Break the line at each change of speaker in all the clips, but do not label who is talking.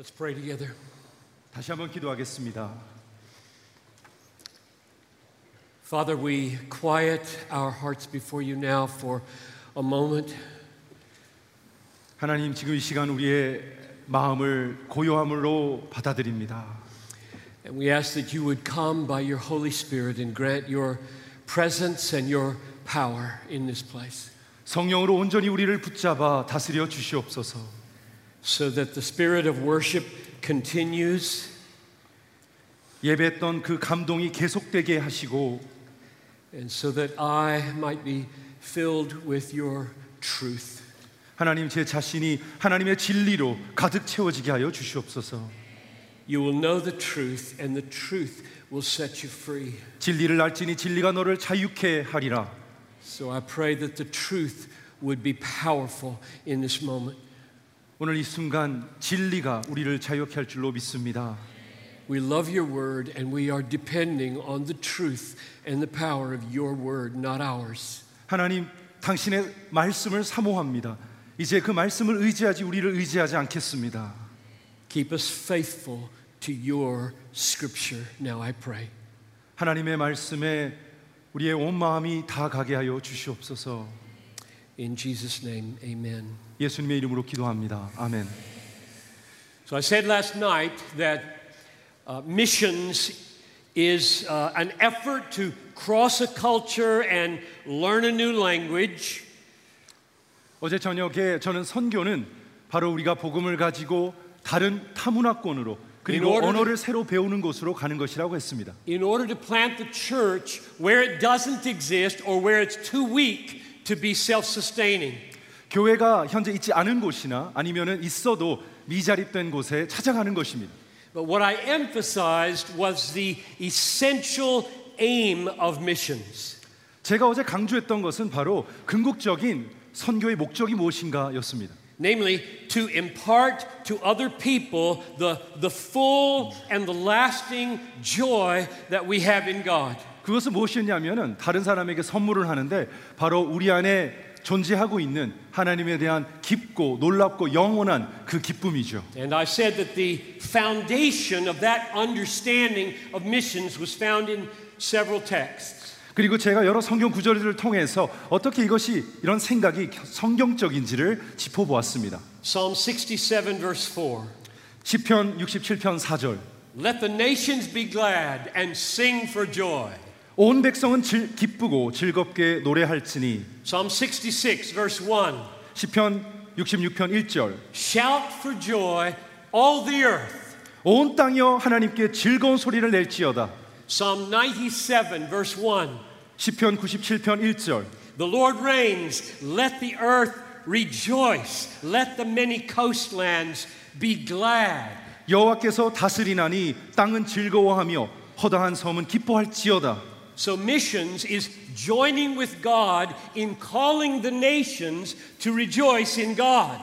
Let's pray together.
다시 한번 기도하겠습니다.
Father, we quiet our hearts before you now for a moment.
하나님 지금 이 시간 우리의 마음을 고요함으로 받아들입니다.
And we ask that you would come by your Holy Spirit and grant your presence and your power in this place
성령으로 온전히 우리를 붙잡아 다스려 주시옵소서.
so that the spirit of worship continues
예배했던 그 감동이 계속되게 하시고
and so that I might be filled with your truth.
하나님 제 자신이 하나님의 진리로 가득 채워지게 하여 주시옵소서.
You will know the truth and the truth will set you free.
진리를 알지니 진리가 너를 자유케 하리라.
So I pray that the truth would be powerful in this moment.
오늘 이 순간 진리가 우리를 자유케 할 줄로 믿습니다.
We love your word and we are depending on the truth and the power of your word, not ours.
하나님 당신의 말씀을 사모합니다. 이제 그 말씀을 의지하지 우리를 의지하지 않겠습니다.
Keep us faithful to your scripture now, I pray.
하나님의 말씀에 우리의 온 마음이 다 가게 하여 주시옵소서.
In Jesus' name, amen.
예수님의 이름으로 기도합니다. 아멘.
So I said last night that uh, missions is uh, an effort to cross a culture and learn a new language.
어제 저녁에 저는 선교는 바로 우리가 복음을 가지고 다른 타문화권으로 그리고 언어를 새로 배우는 곳으로 가는 것이라고 했습니다.
in order to plant the church where it doesn't exist or where it's too weak to be self sustaining.
교회가 현재 있지 않은 곳이나 아니면은 있어도 미자립된 곳에 찾아가는 것입니다.
But what I emphasized was the essential aim of missions.
제가 어제 강조했던 것은 바로 궁극적인 선교의 목적이 무엇인가였습니다.
Namely, to impart to other people the, the full and the lasting joy that we have in God.
그것은 무엇이었냐면은 다른 사람에게 선물을 하는데 바로 우리 안에 존재하고 있는 하나님에 대한 깊고 놀랍고 영원한 그 기쁨이죠.
And I said that the foundation of that understanding of missions was found in several texts.
그리고 제가 여러 성경 구절들을 통해서 어떻게 이것이 이런 생각이 성경적인지를 짚어 보았습니다.
Psalm 67, verse 4.
시편 67편 4절.
Let the nations be glad and sing for joy.
온 백성은 즐- 기쁘고 즐겁게 노래할지니
Psalm 66, verse 1.
시편 66편 1절.
Shout for joy, all the earth.
온 땅이여 하나님께 즐거운 소리를 낼지어다.
Psalm 97, verse 1.
시편 97편 1절.
The Lord reigns, let the earth rejoice, let the many coastlands be glad.
여호와께서 다스리나니 땅은 즐거워하며 허다한 섬은 기뻐할지어다.
So, missions is joining with God in calling the nations to rejoice in God.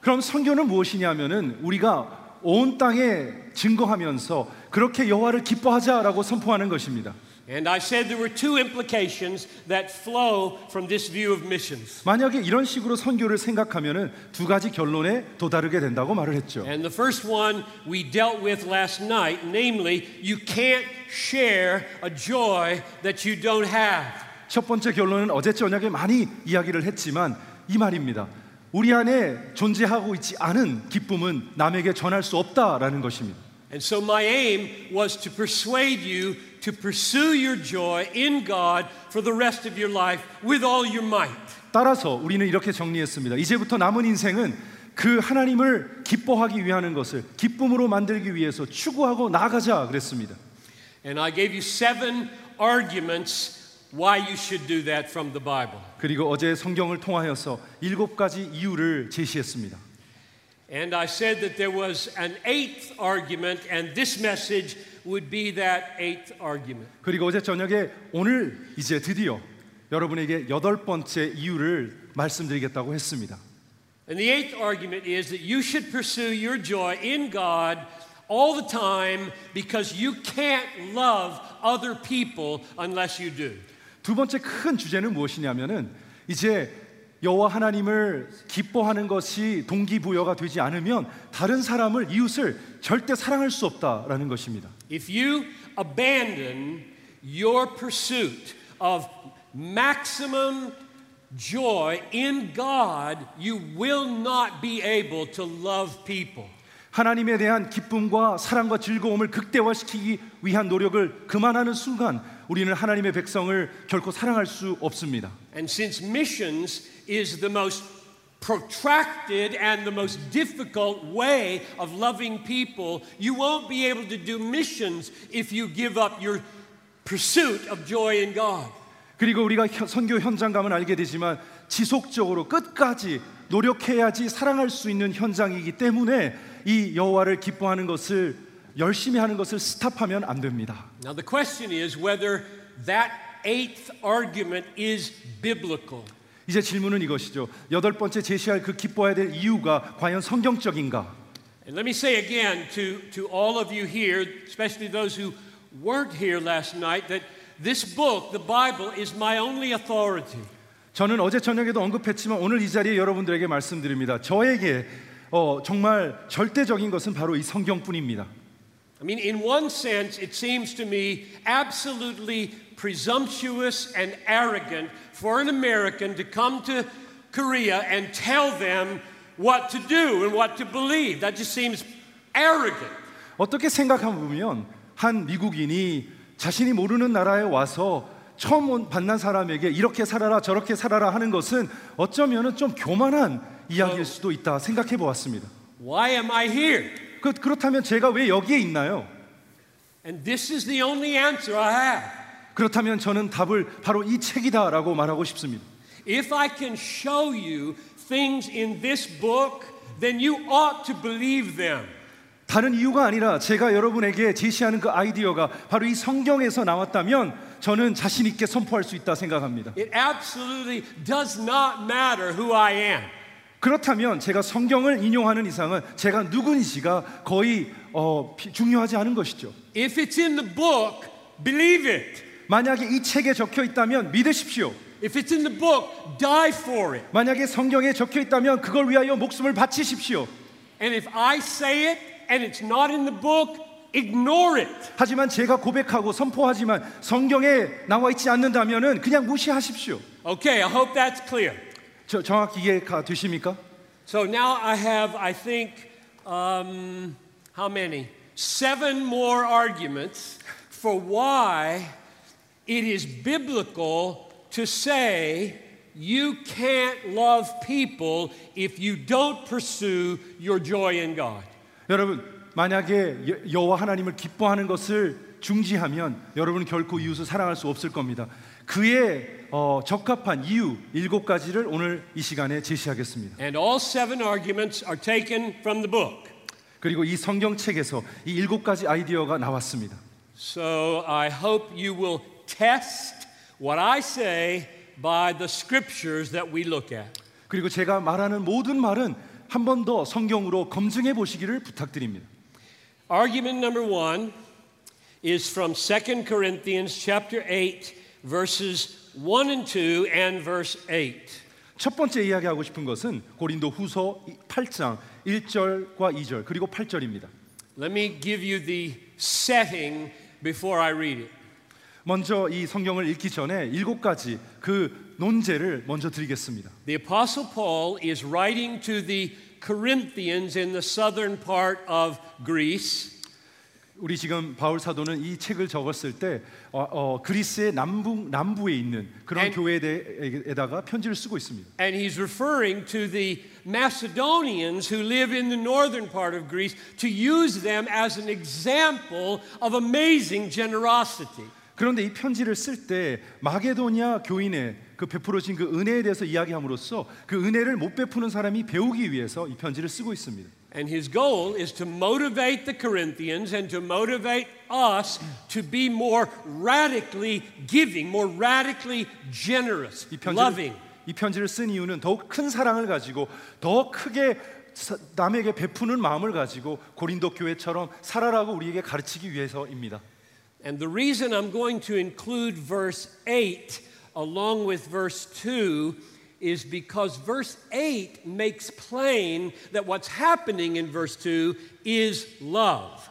그럼 선교는 무엇이냐면은 우리가 온 땅에 증거하면서 그렇게 여호와를 기뻐하자라고 선포하는 것입니다.
And I said there were two implications that flow from this view of missions.
만약에 이런 식으로 선교를 생각하면은 두 가지 결론에 도다르게 된다고 말을 했죠.
And the first one we dealt with last night, namely, you can't share a joy that you don't have.
첫 번째 결론은 어제 저녁에 많이 이야기를 했지만 이 말입니다. 우리 안에 존재하고 있지 않은 기쁨은 남에게 전할 수 없다라는 것입니다.
And so my aim was to persuade you to pursue your joy in God for the rest of your life with all your might.
따라서 우리는 이렇게 정리했습니다. 이제부터 남은 인생은 그 하나님을 기뻐하기 위하는 것을 기쁨으로 만들기 위해서 추구하고 나가자 그랬습니다.
And I gave you seven arguments why you should do that from the Bible.
그리고 어제 성경을 통하여서 일곱 가지 이유를 제시했습니다.
And I said that there was an eighth argument, and this message would be that eighth argument.
그리고 어제 저녁에 오늘 이제 드디어 여러분에게 여덟 번째 이유를 말씀드리겠다고 했습니다.
And the eighth argument is that you should pursue your joy in God all the time because you can't love other people unless you do.
두 번째 큰 주제는 무엇이냐면은 이제 여호와 하나님을 기뻐하는 것이 동기부여가 되지 않으면 다른 사람을 이웃을 절대 사랑할 수 없다라는 것입니다.
If you abandon your pursuit of maximum joy in God, you will not be able to love people.
하나님에 대한 기쁨과 사랑과 즐거움을 극대화시키기 위한 노력을 그만하는 순간 우리는 하나님의 백성을 결코 사랑할 수 없습니다.
And since missions is the most protracted and the most difficult way of loving people, you won't be able to do missions if you give up your pursuit of joy in God.
그리고 우리가 현- 선교 현장 가면 알게 되지만 지속적으로 끝까지 노력해야지 사랑할 수 있는 현장이기 때문에 이 여호와를 기뻐하는 것을 열심히 하는 것을 스탑하면 안 됩니다.
Now, the question is whether that eighth argument is biblical.
이제 질문은 이것이죠. 여덟 번째 제시할 그 기뻐해야 될 이유가 과연 성경적인가?
And let me say again to, to all of you here, especially those who weren't here last night, that this book, the Bible, is my only authority.
저는 어제 저녁에도 언급했지만 오늘 이 자리에 여러분들에게 말씀드립니다. 저에게 어, 정말 절대적인 것은 바로 이 성경뿐입니다.
I mean, in one sense, it seems to me absolutely presumptuous and arrogant for an American to come to Korea and tell them what to do and what to believe. That just seems arrogant.
어떻게 생각해보면 한 미국인이 자신이 모르는 나라에 와서 처음 온- 만난 사람에게 이렇게 살아라 저렇게 살아라 하는 것은 어쩌면 좀 교만한 이야기일 수도 있다 생각해 보았습니다.
Why am I here?
그, 그렇다면 제가 왜 여기에 있나요?
And this is the only answer I have.
그렇다면 저는 답을 바로 이 책이다라고 말하고 싶습니다.
If I can show you things in this book, then you ought to believe them.
다른 이유가 아니라 제가 여러분에게 제시하는 그 아이디어가 바로 이 성경에서 나왔다면 저는 자신 있게 선포할 수 있다 생각합니다.
It absolutely does not matter who I am.
그렇다면 제가 성경을 인용하는 이상은 제가 누군지가 거의 어, 피- 중요하지 않은 것이죠.
If it's in the book, believe it.
만약에 이 책에 적혀 있다면 믿으십시오.
If it's in the book, die for it.
만약에 성경에 적혀 있다면 그걸 위하여 목숨을 바치십시오.
And if I say it and it's not in the book, ignore it.
하지만 제가 고백하고 선포하지만 성경에 나와 있지 않는다면은 그냥 무시하십시오.
Okay, I hope that's clear.
저, 정확히 이해가 되십니까?
So now I have, I think, um, how many? Seven more arguments for why It is biblical to say you can't love people if you don't pursue your joy in God.
여러분 만약에 여- 여호와 하나님을 기뻐하는 것을 중지하면 여러분 결코 이웃을 사랑할 수 없을 겁니다. 그의 어, 적합한 이유 일곱 가지를 오늘 이 시간에 제시하겠습니다.
And all seven arguments are taken from the book.
그리고 이 성경책에서 이 일곱 가지 아이디어가 나왔습니다.
So I hope you will test what I say by the scriptures that we look at.
그리고 제가 말하는 모든 말은 한 번 더 성경으로 검증해 보시기를 부탁드립니다.
Argument number one is from 2 Corinthians chapter 8, verses 1 and 2 and verse 8.
첫 번째 이야기하고 싶은 것은 고린도 후서 8장 1절과 2절 그리고 8절입니다.
Let me give you the setting before I read it.
먼저 이 성경을 읽기 전에 일곱 가지 그 논제를 먼저 드리겠습니다.
The Apostle Paul is writing to the Corinthians in the southern part of Greece.
우리 지금 바울 사도는 이 책을 적었을 때 어, 어, 그리스의 남부 남부에 있는 그런
And-
교회에다가 편지를 쓰고 있습니다.
And he's referring to the Macedonians who live in the northern part of Greece to use them as an example of amazing generosity.
그런데 이 편지를 쓸 때 마게도냐 교인의 그 베풀어진 그 은혜에 대해서 이야기함으로써 그 은혜를 못 베푸는 사람이 배우기 위해서 이 편지를 쓰고 있습니다.
And his goal is to motivate the Corinthians and to motivate us to be more radically giving, more radically generous,
이
loving.
편지를, 이 편지를 쓴 이유는 더욱 큰 사랑을 가지고 더 크게 사- 남에게 베푸는 마음을 가지고 고린도 교회처럼 살아라고 우리에게 가르치기 위해서입니다.
And the reason I'm going to include verse 8 along with verse 2 is because verse 8 makes plain that what's happening in verse 2 is love.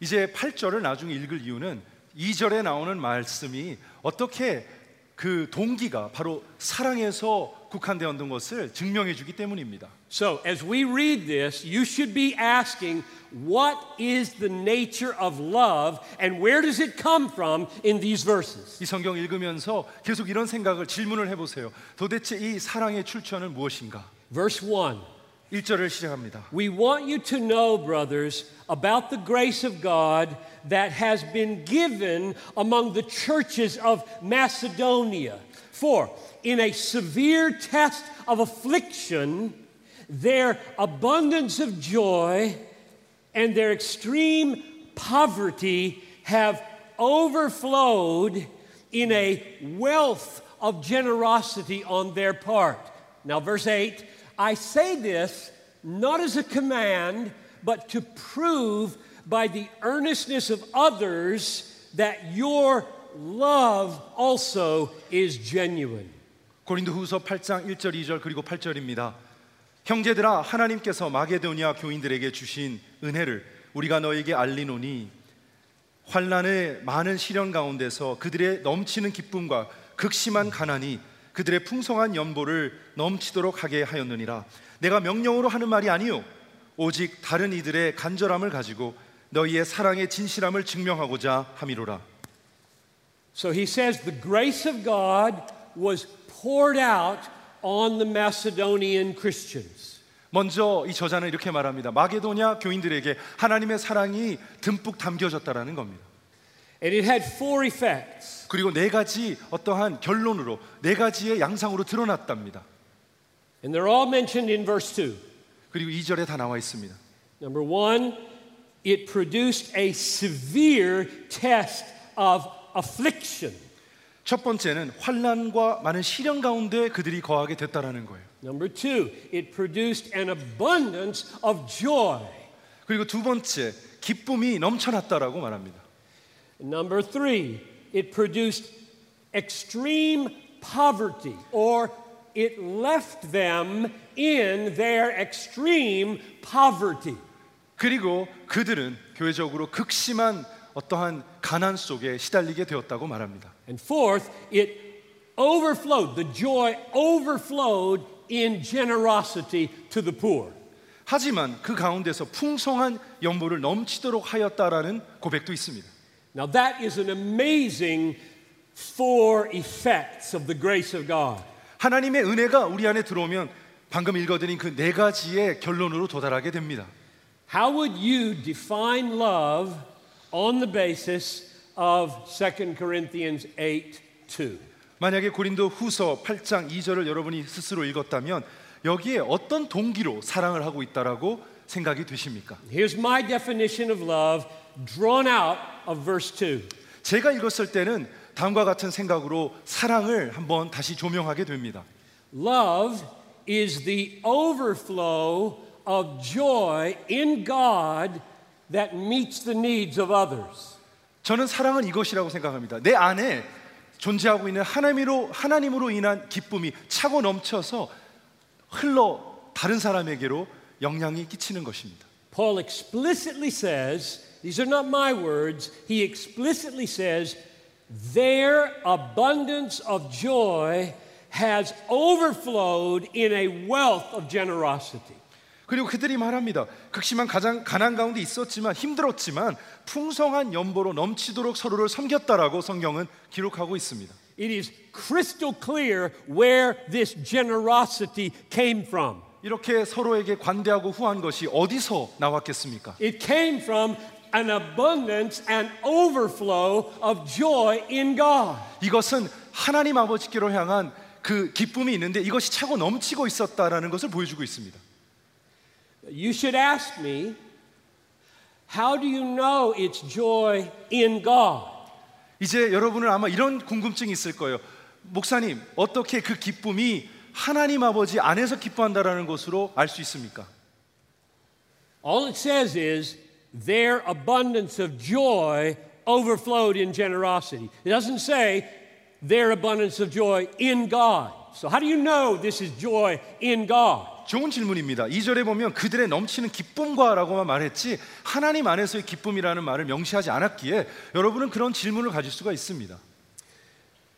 이제 8절을 나중에 읽을 이유는 2절에 나오는 말씀이 어떻게 그 동기가 바로 사랑에서 국한되었던 것을 증명해 주기 때문입니다.
So, as we read this, you should be asking, what is the nature of love and where does it come from in these verses?
이 성경 읽으면서 계속 이런 생각을 질문을 해 보세요. 도대체 이 사랑의 출처는 무엇인가?
Verse 1
1절을 시작합니다.
We want you to know, brothers, about the grace of God that has been given among the churches of Macedonia. For in a severe test of affliction, their abundance of joy and their extreme poverty have overflowed in a wealth of generosity on their part. Now, verse 8 I say this not as a command, but to prove by the earnestness of others that your love also is genuine.
고린도후서 8장 1절 2절 그리고 8절입니다. 형제들아 하나님께서 마게도니아 교인들에게 주신 은혜를 우리가 너에게 알리노니 환란의 많은 시련 가운데서 그들의 넘치는 기쁨과 극심한 가난이 그들의 풍성한 연보를 넘치도록 하게 하였느니라. 내가 명령으로 하는 말이 아니요 오직 다른 이들의 간절함을 가지고 너희의 사랑의 진실함을 증명하고자 함이로라.
So he says the grace of God was poured out on the Macedonian Christians.
먼저 이 저자는 이렇게 말합니다. 마게도냐 교인들에게 하나님의 사랑이 듬뿍 담겨졌다라는 겁니다.
And it had four effects.
그리고 네 가지 어떠한 결론으로 네 가지의 양상으로 드러났답니다.
And they're all mentioned in verse 2.
그리고 2절에 다 나와 있습니다.
Number one, it produced a severe test of affliction.
첫 번째는 환란과 많은 시련 가운데 그들이 거하게 됐다라는 거예요.
Number two, it produced an abundance of joy.
그리고 두 번째, 기쁨이 넘쳐났다라고 말합니다.
Number three, it produced extreme poverty, or it left them in their extreme poverty.
그리고 그들은 교회적으로 극심한 어떠한 가난 속에 시달리게 되었다고 말합니다.
And fourth, it overflowed, the joy overflowed in generosity to the poor.
하지만 그 가운데서 풍성한 연보를 넘치도록 하였다라는 고백도 있습니다.
Now, that is an amazing four effects of the grace of God.
하나님의 은혜가 우리 안에 들어오면 방금 읽어드린 그 네 가지의 결론으로 도달하게 됩니다.
How would you define love on the basis of 2 Corinthians 8 2?
만약에 고린도 후서 8장 2절을 여러분이 스스로 읽었다면 여기에 어떤 동기로 사랑을 하고 있다라고 생각이 되십니까?
Here's my definition of love drawn out of verse 2.
제가 읽었을 때는 다음과 같은 생각으로 사랑을 한번 다시 조명하게 됩니다.
Love is the overflow of joy in God that meets the needs of others.
저는 사랑은 이것이라고 생각합니다. 내 안에 존재하고 있는 하나님으로 하나님으로 인한 기쁨이 차고 넘쳐서 흘러 다른 사람에게로 영향이 끼치는 것입니다.
Paul explicitly says, these are not my words, he explicitly says, their abundance of joy has overflowed in a wealth of generosity.
그리고 그들이 말합니다. 극심한 가장 가난 가운데 있었지만 힘들었지만 풍성한 연보로 넘치도록 서로를 섬겼다라고 성경은 기록하고 있습니다.
It is crystal clear where this generosity came from.
이렇게 서로에게 관대하고 후한 것이 어디서 나왔겠습니까?
It came from an abundance and overflow of joy in God.
이것은 하나님 아버지께로 향한 그 기쁨이 있는데 이것이 차고 넘치고 있었다라는 것을 보여주고 있습니다.
You should ask me, how do you know it's joy in God?
이제 여러분은 아마 이런 궁금증이 있을 거예요. 목사님, 어떻게 그 기쁨이 하나님 아버지 안에서 기뻐한다라는 것으로 알 수 있습니까?
All it says is their abundance of joy overflowed in generosity. It doesn't say their abundance of joy in God. so how do you know this is joy in God?
좋은 질문입니다. 2절에 보면 그들의 넘치는 기쁨과라고만 말했지 하나님 안에서의 기쁨이라는 말을 명시하지 않았기에 여러분은 그런 질문을 가질 수가 있습니다.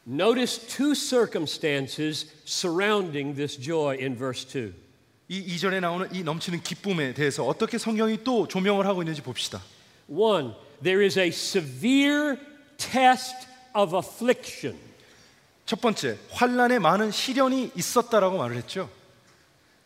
Notice two circumstances surrounding this joy in verse 2.
이 2절에 나오는 이 넘치는 기쁨에 대해서 어떻게 성경이 또 조명을 하고 있는지 봅시다.
One, there is a severe test of affliction.
첫 번째, 환란에 많은 시련이 있었다라고 말을 했죠.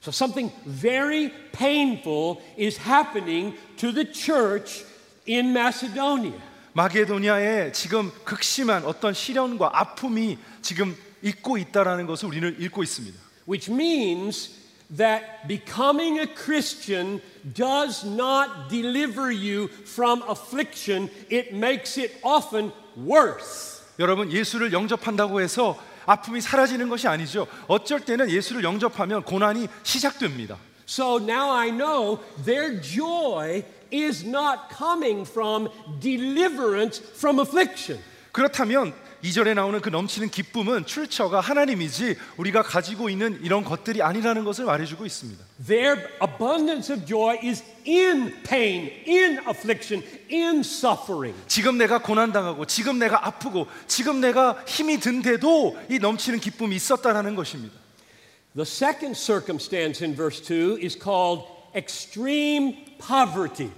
So something very painful is happening to the church in Macedonia.
마게도니아에 지금 극심한 어떤 시련과 아픔이 지금 있고 있다라는 것을 우리는 읽고 있습니다.
which means that becoming a Christian does not deliver you from affliction, it makes it often worse.
여러분 예수를 영접한다고 해서 아픔이 사라지는 것이 아니죠. 어쩔 때는 예수를 영접하면 고난이 시작됩니다.
So now I know their joy is not coming from deliverance from affliction.
그렇다면 2절에 나오는 그 넘치는 기쁨은 출처가 하나님이지 우리가 가지고 있는 이런 것들이 아니라는 것을 말해주고 있습니다.
Their abundance of joy is in pain, in affliction, in suffering.
지금 내가 고난 당하고 지금 내가 아프고 지금 내가 힘이 든데도 이 넘치는 기쁨이 있었다라는 것입니다.
The second circumstance in verse 2 is called extreme poverty.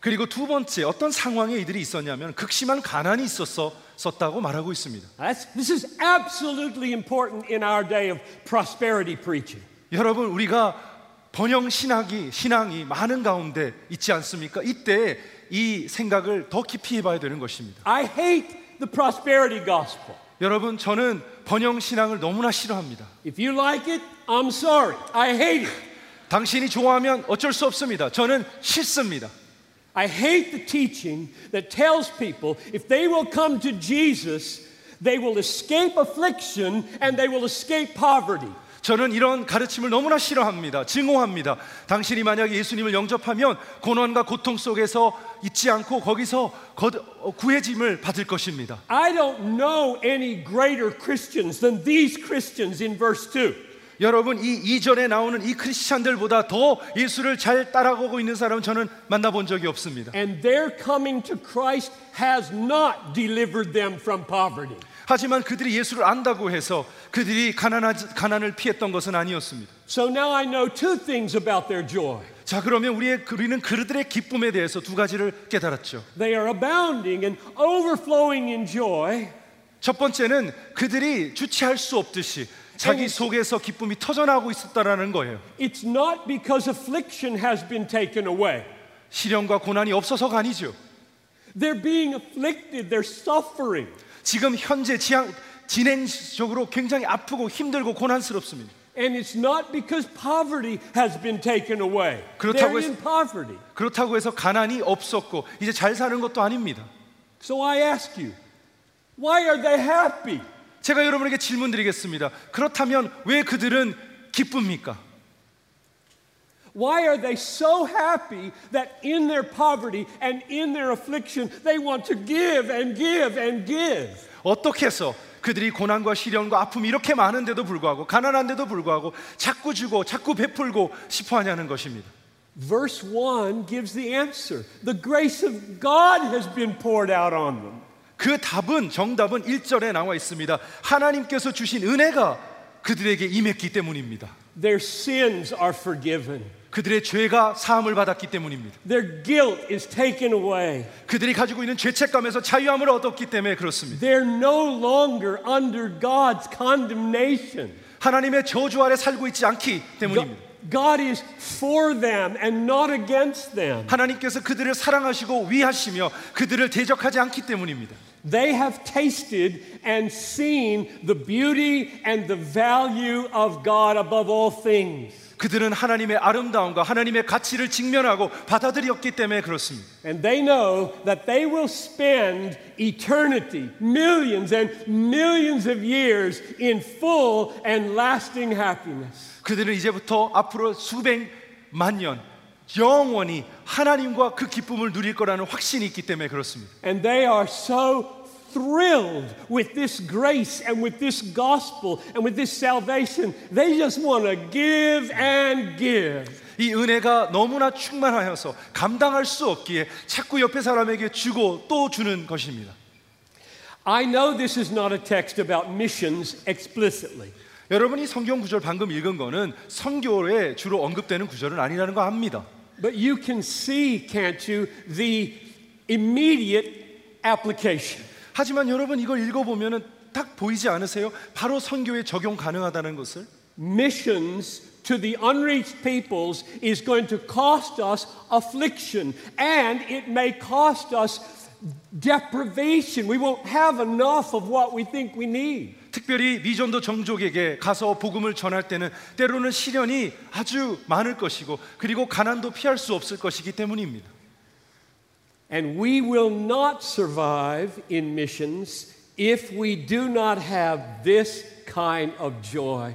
그리고 두 번째 어떤 상황에 이들이 있었냐면 극심한 가난이 있었어 썼다고 말하고 있습니다.
This is absolutely important in our day of prosperity preaching.
여러분 우리가 번영 신학이 신앙이 많은 가운데 있지 않습니까? 이때 이 생각을 더 깊이 해봐야 되는 것입니다.
I hate the prosperity gospel.
여러분 저는 번영 신앙을 너무나 싫어합니다.
If you like it, I'm sorry. I hate it.
당신이 좋아하면 어쩔 수 없습니다. 저는 싫습니다.
I hate the teaching that tells people if they will come to Jesus, they will escape affliction and they will escape poverty.
저는 이런 가르침을 너무나 싫어합니다. 증오합니다. 당신이 만약 예수님을 영접하면 고난과 고통 속에서 있지 않고 거기서 거, 어, 구해짐을 받을 것입니다.
I don't know any greater Christians than these Christians in verse 2.
여러분 이 이전에 나오는 이 크리스찬들보다 더 예수를 잘 따라가고 있는 사람은 저는 만나본 적이 없습니다.
And their coming to Christ has not delivered them from poverty.
하지만 그들이 예수를 안다고 해서 그들이 가난하, 가난을 피했던 것은 아니었습니다.
So now I know two things about their joy.
자 그러면 우리의 우리는 그들의 기쁨에 대해서 두 가지를 깨달았죠.
They are abounding and overflowing in joy,
첫 번째는 그들이 주체할 수 없듯이 자기 속에서 기쁨이 터져나오고 있었다라는 거예요.
it's not because affliction has been taken away.
시련과 고난이 없어서가 아니죠.
They're being afflicted, they're suffering.
지금 현재 지향, 진행적으로 굉장히 아프고 힘들고 고난스럽습니다.
And it's not because poverty has been taken away.
그렇다고
They're in poverty.
그렇다고 해서 가난이 없었고 이제 잘 사는 것도 아닙니다.
So I ask you, why are they happy?
제가 여러분에게 질문 드리겠습니다. 그렇다면 왜 그들은 기쁩니까?
Why are they so happy that in their poverty and in their affliction they want to give and give and give?
어떻게 해서 그들이 고난과 시련과 아픔이 이렇게 많은데도 불구하고 가난한데도 불구하고 자꾸 주고 자꾸 베풀고 싶어 하냐는 것입니다.
Verse 1 gives the answer. The grace of God has been poured out on them.
그 답은 정답은 1절에 나와 있습니다. 하나님께서 주신 은혜가 그들에게 임했기 때문입니다.
Their sins are forgiven.
그들의 죄가 사함을 받았기 때문입니다.
Their guilt is taken away.
그들이 가지고 있는 죄책감에서 자유함을 얻었기 때문에 그렇습니다.
They're no longer under God's condemnation.
하나님의 저주 아래 살고 있지 않기 때문입니다.
God is for them and not against them.
하나님께서 그들을 사랑하시고 위하시며 그들을 대적하지 않기 때문입니다.
They have tasted and seen the beauty and the value of God above all things.
그들은 하나님의 아름다움과 하나님의 가치를 직면하고 받아들였기 때문에 그렇습니다.
And they know that they will spend eternity, millions and millions of years in full and lasting happiness.
그들은 이제부터 앞으로 수백만 년 영원히 하나님과 그 기쁨을 누릴 거라는 확신이 있기 때문에 그렇습니다.
And they are so thrilled with this grace and with this gospel and with this salvation. They just want to give and give.
이 은혜가 너무나 충만하여서 감당할 수 없기에 자꾸 옆에 사람에게 주고 또 주는 것입니다.
I know this is not a text about missions explicitly.
여러분이 성경 구절 방금 읽은 거는 선교에 주로 언급되는 구절은 아니라는 거 압니다.
But you can see, can't you, the immediate application.
하지만 여러분 이걸 읽어보면은 딱 보이지 않으세요? 바로 선교에 적용 가능하다는 것을
Missions to the unreached peoples is going to cost us affliction and it may cost us deprivation. We won't have enough of what we think we need.
특별히 미전도 정족에게 가서 복음을 전할 때는 때로는 시련이 아주 많을 것이고 그리고 가난도 피할 수 없을 것이기 때문입니다.
And we will not survive in missions if we do not have this kind of joy.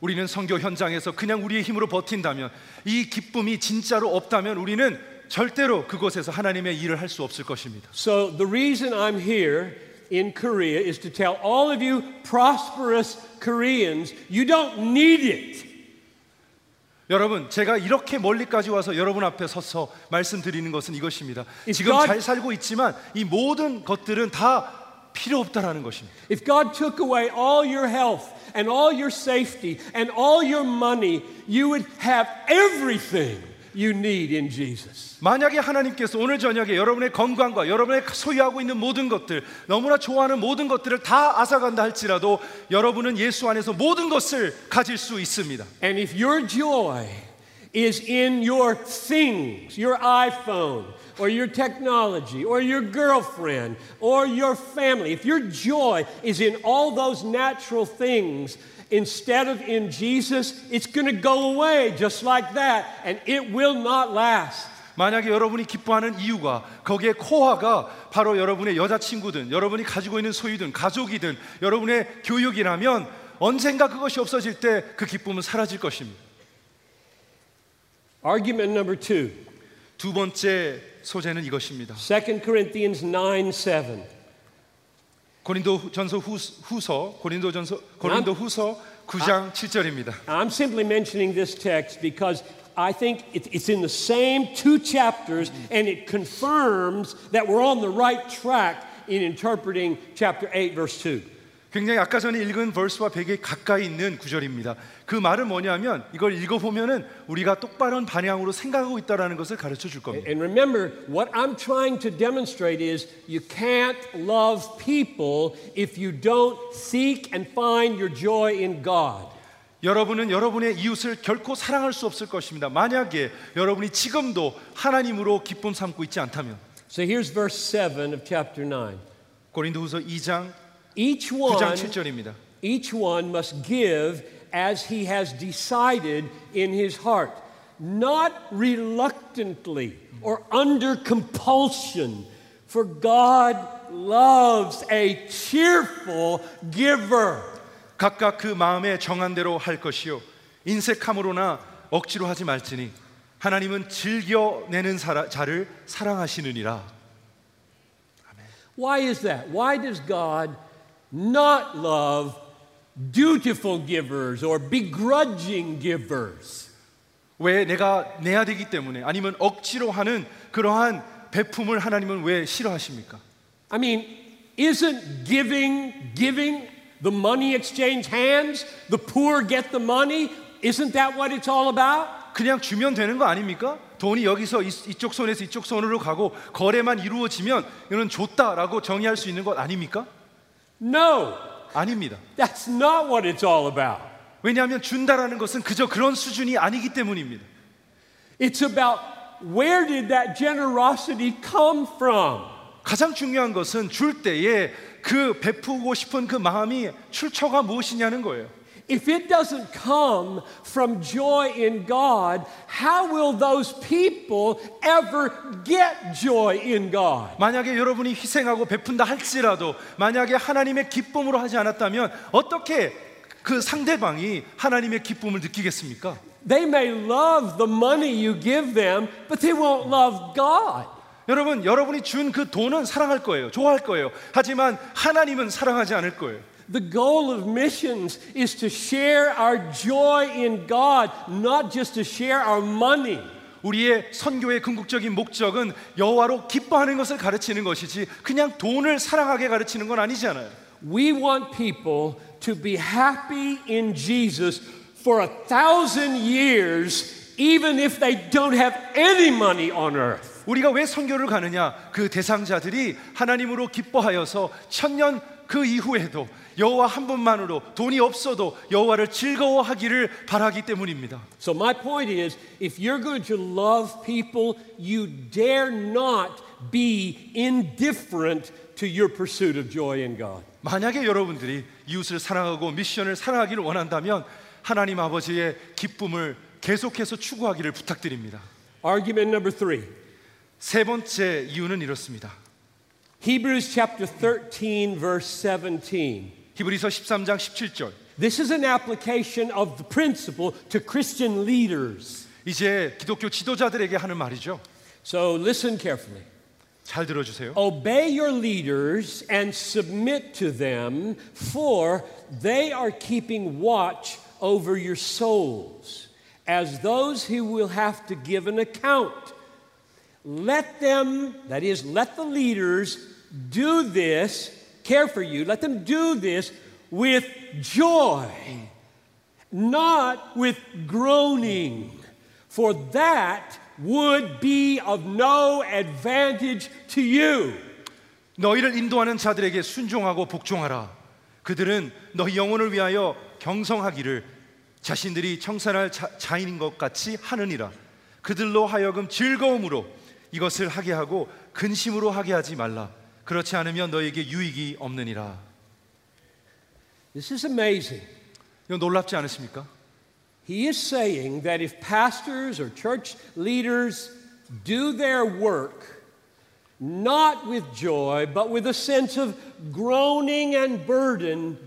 우리는 선교 현장에서 그냥 우리의 힘으로 버틴다면 이 기쁨이 진짜로 없다면 우리는 절대로 그곳에서 하나님의 일을 할 수 없을 것입니다.
So the reason I'm here in Korea is to tell all of you prosperous Koreans you don't need it.
여러분, 제가 이렇게 멀리까지 와서 여러분 앞에 서서 말씀드리는 것은 이것입니다.
If
지금
God-
잘 살고 있지만 이 모든 것들은 다 필요 없다라는 것입니다.
If God took away all your health and all your safety and all your money, you would have everything you need in Jesus.
만약에 하나님께서 오늘 저녁에 여러분의 건강과 여러분의 소유하고 있는 모든 것들, 너무나 좋아하는 모든 것들을 다 앗아간다 할지라도 여러분은 예수 안에서 모든 것을 가질 수 있습니다.
And if your joy is in your things, your iPhone, or your technology, or your girlfriend, or your family, if your joy is in all those natural things instead of in Jesus, it's going to go away just like that, and it will not last.
만약에 여러분이 기뻐하는 이유가 거기에 코어가 바로 여러분의 여자친구든 여러분이 가지고 있는 소유든 가족이든 여러분의 교육이라면 언젠가 그것이 없어질 때 그 기쁨은 사라질 것입니다.
Argument number two
두 번째 소재는 이것입니다.
2 Corinthians 9 7.
고린도 전서 후서 고린도 전서 고린도 후서 9장 7절입니다.
I'm simply mentioning this text because I think it- it's in the same two chapters and it confirms that we're on the right track in interpreting chapter 8, verse 2.
굉장히 아까 전에 읽은 벌스와 베개 가까이 있는 구절입니다. 그 말은 뭐냐면 이걸 읽어 보면은 우리가 똑바른 방향으로 생각하고 있다라는 것을 가르쳐 줄 겁니다.
And remember, what I'm trying to demonstrate is you can't love people if you don't seek and find your joy in God.
여러분은 여러분의 이웃을 결코 사랑할 수 없을 것입니다. 만약에 여러분이 지금도 하나님으로 기쁨 삼고 있지 않다면
So here's verse 7 of chapter 9.
고린도후서 2장
Each
9장
one
7절입니다.
Each one must give as he has decided in his heart, not reluctantly or under compulsion, for God loves a cheerful giver.
각각 그 마음에 정한 대로 할 것이요 인색함으로나 억지로 하지 말지니 하나님은 즐겨내는 사라, 자를 사랑하시느니라.
Why is that? Why does God not love dutiful givers or begrudging givers?
왜 내가 내야 되기 때문에 아니면 억지로 하는 그러한 베품을 하나님은 왜 싫어하십니까?
I mean, isn't giving, giving the money exchange hands? The poor get the money? Isn't that what it's all about?
그냥 주면 되는 거 아닙니까? 돈이 여기서 이- 이쪽 손에서 이쪽 손으로 가고 거래만 이루어지면 이는 줬다라고 정의할 수 있는 것 아닙니까?
No,
아닙니다.
that's not what it's all about.
왜냐하면 준다라는 것은 그저 그런 수준이 아니기 때문입니다.
It's about where did that generosity come from?
가장 중요한 것은 줄 때에 그 베푸고 싶은 그 마음이 출처가 무엇이냐는 거예요.
If it doesn't come from joy in God, how will those people ever get joy in God?
만약에 여러분이 희생하고 베푼다 할지라도 만약에 하나님의 기쁨으로 하지 않았다면 어떻게 그 상대방이 하나님의 기쁨을 느끼겠습니까?
They may love the money you give them, but they won't love God.
여러분, 여러분이 준 그 돈은 사랑할 거예요. 좋아할 거예요. 하지만 하나님은 사랑하지 않을 거예요.
The goal of missions is to share our joy in God, not just to share our money.
우리의 선교의 궁극적인 목적은 여호와로 기뻐하는 것을 가르치는 것이지 그냥 돈을 사랑하게 가르치는 건 아니잖아요.
We want people to be happy in Jesus for a thousand years, even if they don't have any money on earth.
우리가 왜 선교를 가느냐? 그 대상자들이 하나님으로 기뻐하여서 천년 그 이후에도 여호와 한 분만으로 돈이 없어도 여호와를 즐거워하기를 바라기 때문입니다.
So my point is, if you're going to love people, you dare not be indifferent to your pursuit of joy in God.
만약에 여러분들이 이웃을 사랑하고 미션을 사랑하기를 원한다면 하나님 아버지의 기쁨을 계속해서 추구하기를 부탁드립니다.
Argument number three.
세 번째 이유는 이렇습니다.
Hebrews chapter 13, verse 17.
히브리서 13장 17절.
This is an application of the principle to Christian leaders.
이제 기독교 지도자들에게 하는 말이죠.
So listen carefully.
잘 들어주세요.
Obey your leaders and submit to them, for they are keeping watch over your souls as those who will have to give an account. Let them, that is, let the leaders do this, care for you, let them do this with joy, not with groaning, for that would be of no advantage to you.
너희를 인도하는 자들에게 순종하고 복종하라. 그들은 너희 영혼을 위하여 경성하기를 자신들이 청산할 자, 자인인 것 같이 하느니라. 그들로 하여금 즐거움으로 이것을 하게 하고 근심으로 하게 하지 말라. 그렇지 않으면 너에게 유익이 없느니라.
This is amazing.
이거 놀랍지 않으십니까?
He is saying that if pastors or church leaders do their work not with joy, but with a sense of groaning and burden,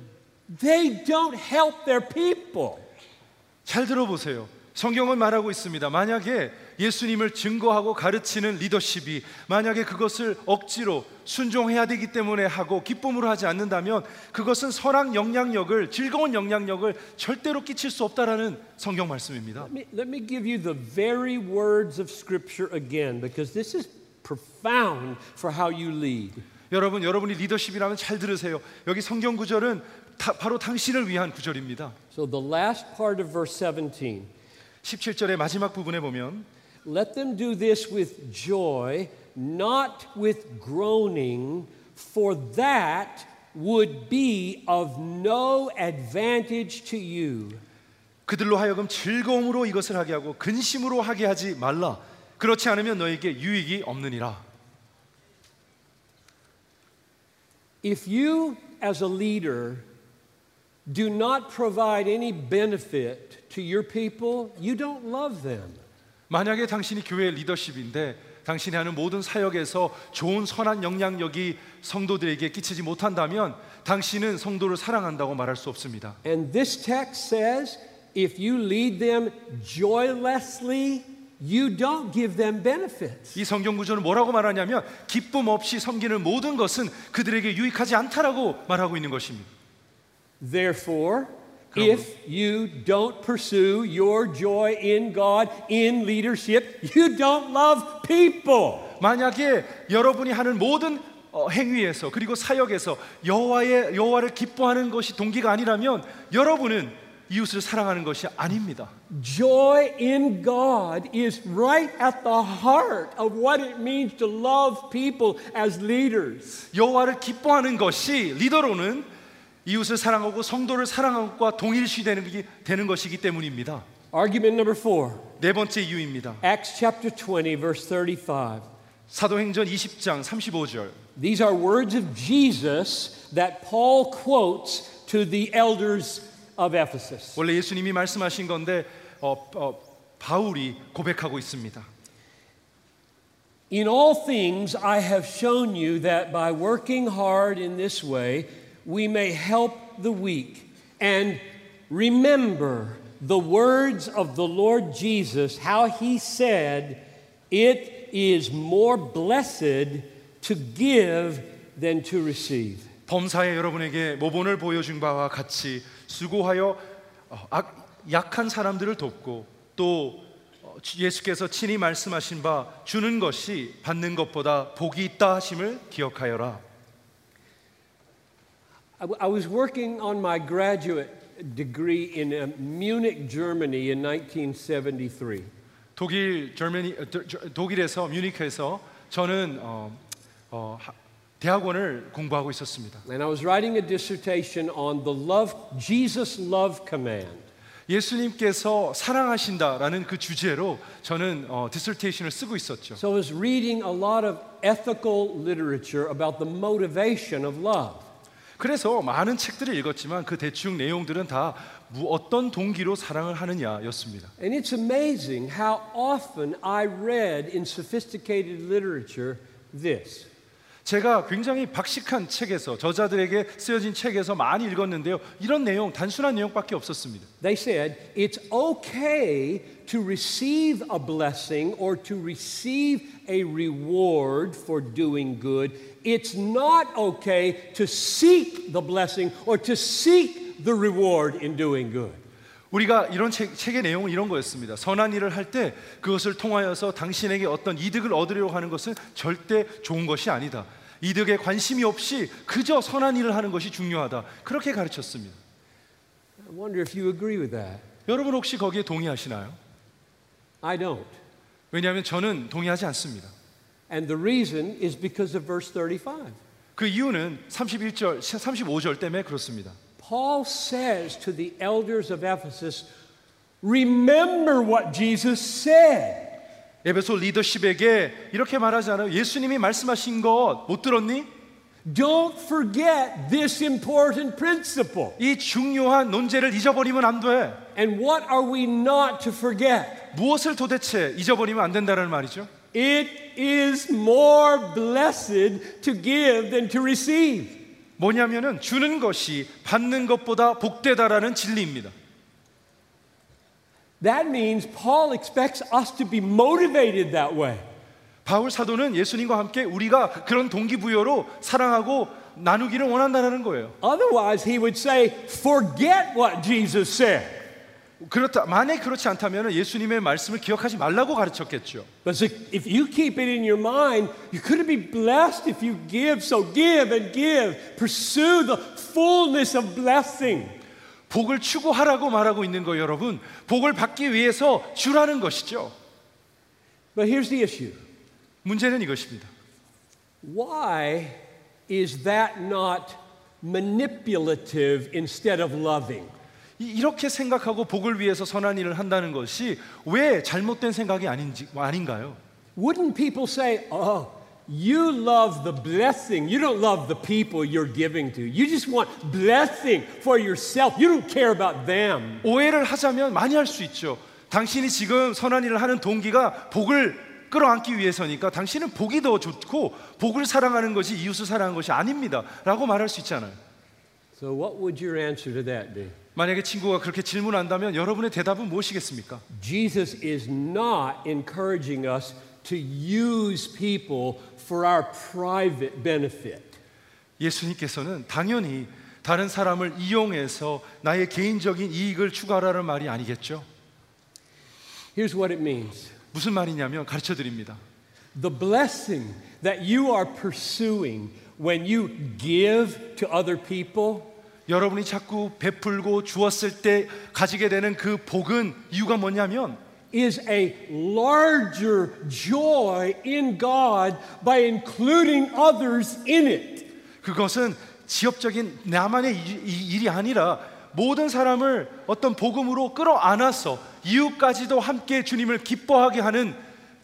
they don't help their people.
잘 들어보세요. 성경은 말하고 있습니다. 만약에 예수님을 증거하고 가르치는 리더십이 만약에 그것을 억지로 순종해야 되기 때문에 하고 기쁨으로 하지 않는다면 그것은 선한 영향력을 즐거운 영향력을 절대로 끼칠 수 없다라는 성경 말씀입니다.
Let me, let me give you the very words of Scripture again, because this is profound for how you lead.
여러분, 여러분이 리더십이라면 잘 들으세요. 여기 성경 구절은 다, 바로 당신을 위한 구절입니다.
So the last part of verse 17
17절의 마지막 부분에 보면
let them do this with joy, not with groaning, for that would be of no advantage to you.
그들로 하여금 즐거움으로 이것을 하게 하고 근심으로 하게 하지 말라. 그렇지 않으면 너에게 유익이 없느니라.
If you, as a leader, do not provide any benefit to your people, you don't love them.
만약에 당신이 교회 리더십인데 당신이 하는 모든 사역에서 좋은 선한 영향력이 성도들에게 끼치지 못한다면 당신은 성도를 사랑한다고 말할 수 없습니다.
And this text says if you lead them joylessly, you don't give them benefits.
이 성경 구조는 뭐라고 말하냐면 기쁨 없이 섬기는 모든 것은 그들에게 유익하지 않다라고 말하고 있는 것입니다.
Therefore, if you don't pursue your joy in God in leadership, you don't love people.
만약에 여러분이 하는 모든 어, 행위에서 그리고 사역에서 여호와의 여호와를 기뻐하는 것이 동기가 아니라면 여러분은 이웃을 사랑하는 것이 아닙니다.
Joy in God is right at the heart of what it means to love people as leaders.
여호와를 기뻐하는 것이 리더로는 이웃을 사랑하고 성도를 사랑하는 것과 동일시되는 게- 되는 것이기 때문입니다.
Argument number four
네 번째 이유입니다.
Acts chapter 20, verse 35.
사도행전 20장 35절.
These are words of Jesus that Paul quotes to the elders of Ephesus.
원래 예수님이 말씀하신 건데 어, 어, 바울이 고백하고 있습니다.
In all things, I have shown you that by working hard in this way, we may help the weak. And remember the words of the Lord Jesus, how he said, It is more blessed to give than to receive.
범사에 여러분에게 모본을 보여준 바와 같이 수고하여 어, 악- 약한 사람들을 돕고 또 어, 주- 예수께서 친히 말씀하신 바 주는 것이 받는 것보다 복이 있다 하심을 기억하여라.
I, w- I was working on my graduate degree in uh, Munich, Germany in 1973.
독일 저머니 어, 저- 저- 독일에서 뮤니크에서 저는 어, 어, 하- 대학원을 공부하고 있었습니다.
And I was writing a dissertation on the love, Jesus' love command.
예수님께서 사랑하신다라는 그 주제로 저는 어, 디설테이션을 쓰고 있었죠.
So I was reading a lot of ethical literature about the motivation of love.
그래서 많은 책들을 읽었지만 그 대충 내용들은 다 무- 어떤 동기로 사랑을 하느냐였습니다.
And it's amazing how often I read in sophisticated literature this.
제가 굉장히 박식한 책에서 저자들에게 쓰여진 책에서 많이 읽었는데요. 이런 내용 단순한 내용밖에 없었습니다.
They said it's okay to receive a blessing or to receive a reward for doing good. It's not okay to seek the blessing or to seek the reward in doing good.
우리가 이런 책, 책의 내용은 이런 거였습니다. 선한 일을 할 때 그것을 통하여서 당신에게 어떤 이득을 얻으려고 하는 것은 절대 좋은 것이 아니다. 이득에 관심이 없이 그저 선한 일을 하는 것이 중요하다. 그렇게 가르쳤습니다.
I wonder if you agree with that.
여러분 혹시 거기에 동의하시나요?
I don't.
왜냐하면 저는 동의하지 않습니다.
And the reason is because of verse 35.
그 이유는 31절, 35절 때문에 그렇습니다.
Paul says to the elders of Ephesus, Remember what Jesus said.
에베소 리더십에게 이렇게 말하잖아요. 예수님이 말씀하신 것 못 들었니?
Don't forget this important principle.
이 중요한 논제를 잊어버리면 안 돼.
And what are we not to forget?
무엇을 도대체 잊어버리면 안 된다는 말이죠.
It is more blessed to give than to receive.
뭐냐면은 주는 것이 받는 것보다 복되다라는 진리입니다.
That means Paul expects us to be motivated that way.
바울 사도는 예수님과 함께 우리가 그런 동기부여로 사랑하고 나누기를 원한다는 거예요.
Otherwise, he would say, Forget what Jesus said.
그렇다 만약 그렇지 않다면 예수님의 말씀을 기억하지 말라고 가르쳤겠죠.
But so if you keep it in your mind, going to be blessed if you give. So give and give. Pursue the fullness of blessing.
복을 추구하라고 말하고 있는 거 여러분. 복을 받기 위해서 주라는 것이죠.
But here's the issue
문제는 이것입니다.
why is that not manipulative instead of loving?
이- 이렇게 생각하고 복을 위해서 선한 일을 한다는 것이 왜 잘못된 생각이 아닌지 아닌가요?
Wouldn't people say, oh, you love the blessing. You don't love the people you're giving to. You just want blessing for yourself. You don't care about them.
오해를 하자면 많이 할 수 있죠. 당신이 지금 선한 일을 하는 동기가 복을 끌어안기 위해서니까 당신은 복이 더 좋고 복을 사랑하는 것이 이웃을 사랑하는 것이 아닙니다라고 말할 수 있잖아요.
So, what would your answer to that be?
만약에 친구가 그렇게 질문한다면 여러분의 대답은 무엇이겠습니까?
Jesus is not encouraging us to use people for our private benefit.
예수님께서는 당연히 다른 사람을 이용해서 나의 개인적인 이익을 추구하라는 말이 아니겠죠.
Here's what it means
무슨 말이냐면 가르쳐 드립니다.
the blessing that you are pursuing when you give to other people
여러분이 자꾸 베풀고 주었을 때 가지게 되는 그 복은 이유가 뭐냐면
is a larger joy in God by including others in it.
그것은 지역적인 나만의 일이 아니라 모든 사람을 어떤 복음으로 끌어안아서 이웃까지도 함께 주님을 기뻐하게 하는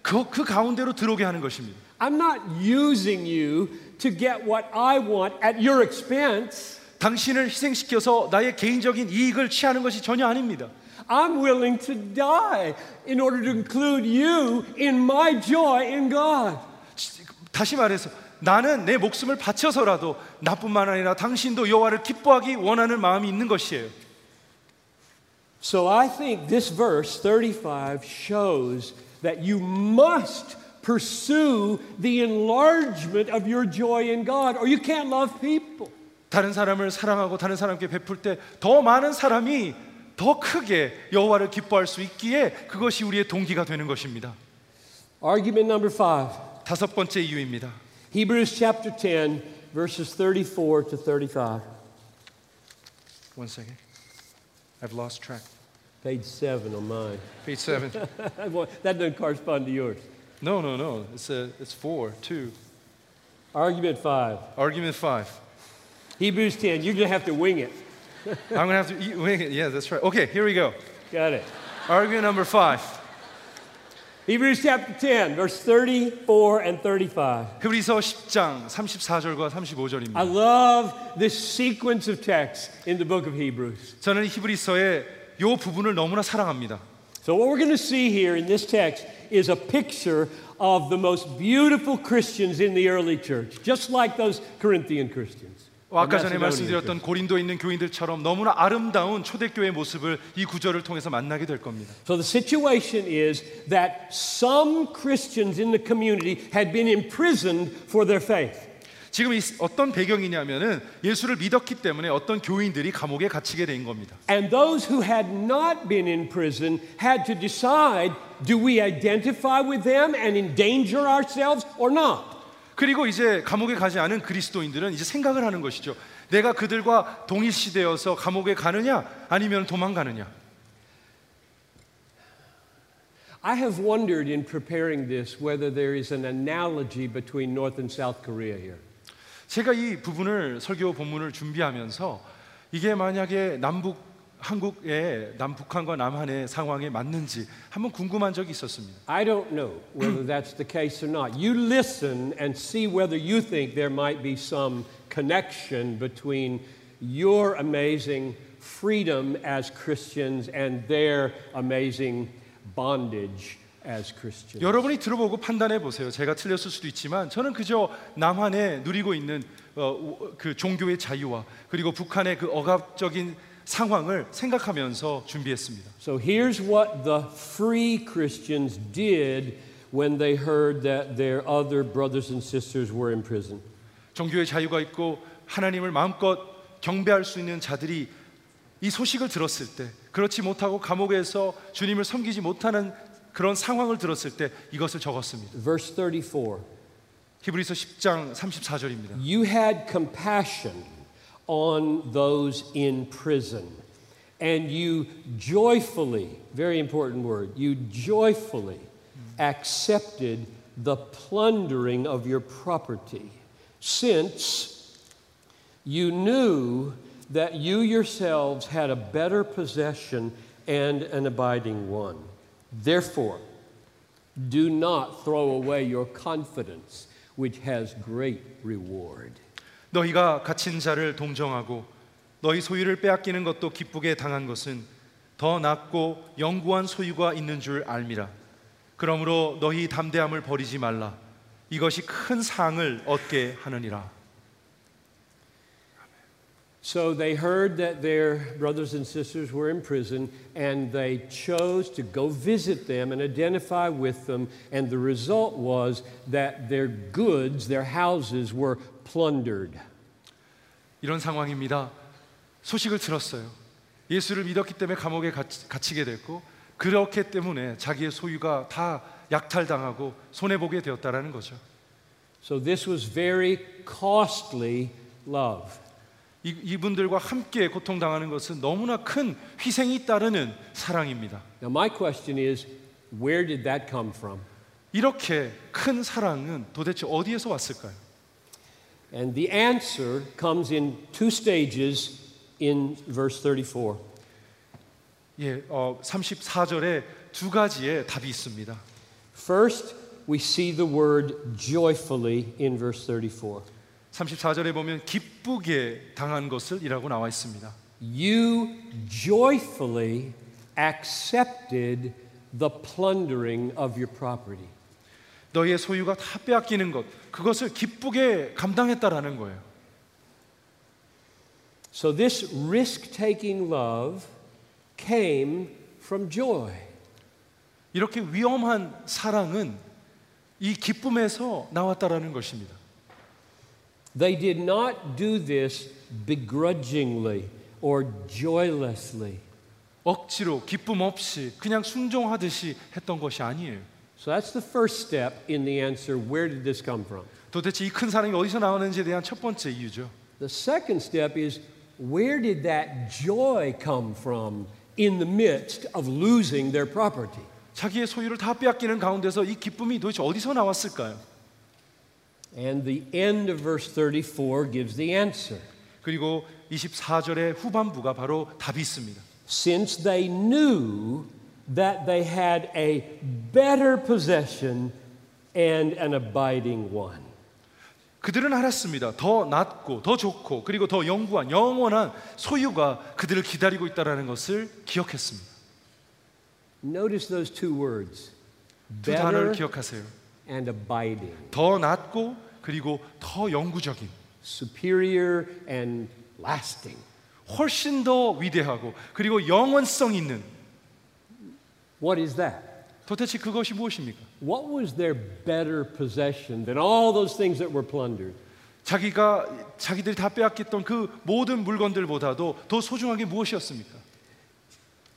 그, 그 가운데로 들어오게 하는 것입니다.
I'm not using you to get what I want at your expense.
당신을 희생시켜서 나의 개인적인 이익을 취하는 것이 전혀 아닙니다.
I'm willing to die in order to include you in my joy in God.
다시 말해서 나는 내 목숨을 바쳐서라도 나뿐만 아니라 당신도 여호와를 기뻐하기 원하는 마음이 있는 것이에요.
So I think this verse 35 shows that you must pursue the enlargement of your joy in God, or you can't love people.
다른 사람을 사랑하고 다른 사람께 베풀 때 더 많은 사람이 더 크게 여호와를 기뻐할 수 있기에 그것이 우리의 동기가 되는 것입니다.
Argument number five
다섯 번째 이유입니다.
Hebrews chapter 10, verses 34 to 35.
One second. I've lost track.
Page 7 on mine.
Page seven.
Well, that doesn't correspond to yours.
no, no, no. It's a, it's four, two.
Argument 5.
Argument five.
Hebrews 10. You're going to have to wing it.
I'm gonna have to eat, wing it. Yeah, that's right. Okay, here we go.
Got it.
Argument number five.
Hebrews chapter 10, verse 34 and 35.
히브리서 10장 34절과
I
35절입니다.
love this sequence of texts in the book of Hebrews.
저는 히브리서의 요 부분을 너무나 사랑합니다.
So, what we're going to see here in this text is a picture of the most beautiful Christians in the early church, just like those Corinthian Christians.
어, 아까 전에 말씀드렸던 고린도에 있는 교인들처럼 너무나 아름다운 초대교회 모습을 이 구절을 통해서 만나게 될 겁니다.
So the situation is that some Christians in the community had been imprisoned for their faith.
지금 이 어떤 배경이냐면은 예수를 믿었기 때문에 어떤 교인들이 감옥에 갇히게 된 겁니다.
And those who had not been in prison had to decide do we identify with them and endanger ourselves or not?
그리고 이제 감옥에 가지 않은 그리스도인들은 이제 생각을 하는 것이죠. 내가 그들과 동일시되어서 감옥에 가느냐 아니면 도망가느냐.
I have wondered in preparing this whether there is an analogy between North and South Korea here.
제가 이 부분을 설교 본문을 준비하면서 이게 만약에 남북 한국의 남북한과 남한의 상황에 맞는지 한번 궁금한 적이 있었습니다.
I don't know whether that's the case or not. You listen and see whether you think there might be some connection between your amazing freedom as Christians and their amazing bondage as Christians.
여러분이 들어보고 판단해 보세요. 제가 틀렸을 수도 있지만 저는 그저 남한에 누리고 있는 어, 그 종교의 자유와 그리고 북한의 그 억압적인 상황을 생각하면서 준비했습니다.
So here's what the free Christians did when they heard that their other brothers and sisters were in prison.
종교의 자유가 있고 하나님을 마음껏 경배할 수 있는 자들이 이 소식을 들었을 때 그렇지 못하고 감옥에서 주님을 섬기지 못하는 그런 상황을 들었을 때 이것을 적었습니다.
Verse 34.
히브리서 10장 34절입니다.
You had compassion on those in prison, and you joyfully, very important word, you joyfully accepted the plundering of your property, since you knew that you yourselves had a better possession and an abiding one. Therefore, do not throw away your confidence, which has great reward.
너희가 갇힌 자를 동정하고 너희 소유를 빼앗기는 것도 기쁘게 당한 것은 더 낫고 영구한 소유가 있는 줄 알미라. 그러므로 너희 담대함을 버리지 말라. 이것이 큰 상을 얻게 하느니라.
So they heard that their brothers and sisters were in prison, and they chose to go visit them and identify with them. And the result was that their goods, their houses, were plundered.
이런 상황입니다. 소식을 들었어요. 예수를 믿었기 때문에 감옥에 갇- 갇히게 됐고 그렇기 때문에 자기의 소유가 다 약탈당하고 손해 보게 되었다라는 거죠.
So this was very costly love.
이, 이분들과 함께 고통당하는 것은 너무나 큰 희생이 따르는 사랑입니다.
Now, my question is where did that come from?
이렇게 큰 사랑은 도대체 어디에서 왔을까요?
And the answer comes in two stages in verse 34.
예, 어, 34절에 두 가지의 답이 있습니다.
First, we see the word joyfully in verse 34.
34절에 보면 기쁘게 당한 것을이라고 나와 있습니다.
You joyfully accepted the plundering of your property.
너희의 소유가 다 빼앗기는 것 그것을 기쁘게 감당했다라는 거예요.
So, this risk taking love came from joy.
이렇게 위험한 사랑은 이 기쁨에서 나왔다라는 것입니다.
They did not do this begrudgingly or joylessly.
억지로 기쁨 없이 그냥 순종하듯이 했던 것이 아니에요.
So that's the first step in the answer where did this come from?
도대체 이 큰 사랑이 어디서 나오는지에 대한 첫 번째 이유죠.
The second step is where did that joy come from in the midst of losing their property?
자기의 소유를 다 빼앗기는 가운데서 이 기쁨이 도대체 어디서 나왔을까요?
And the end of verse 34 gives the answer.
그리고 24절의 후반부가 바로 답이 있습니다.
Since they knew that they had a better possession and an abiding one.
그들은 알았습니다. 더 낫고 더 좋고 그리고 더 영구한 영원한 소유가 그들을 기다리고 있다라는 것을 기억했습니다.
Notice those two words
두 단어를
better
기억하세요.
And abiding,
더 낫고 그리고 더 영구적인
superior and lasting.
훨씬 더 위대하고 그리고 영원성 있는
What is that?
도대체 그것이 무엇입니까?
What was their better possession than all those things that were plundered?
자기가 자기들이 다 빼앗겼던 그 모든 물건들보다도 더 소중한 게 무엇이었습니까?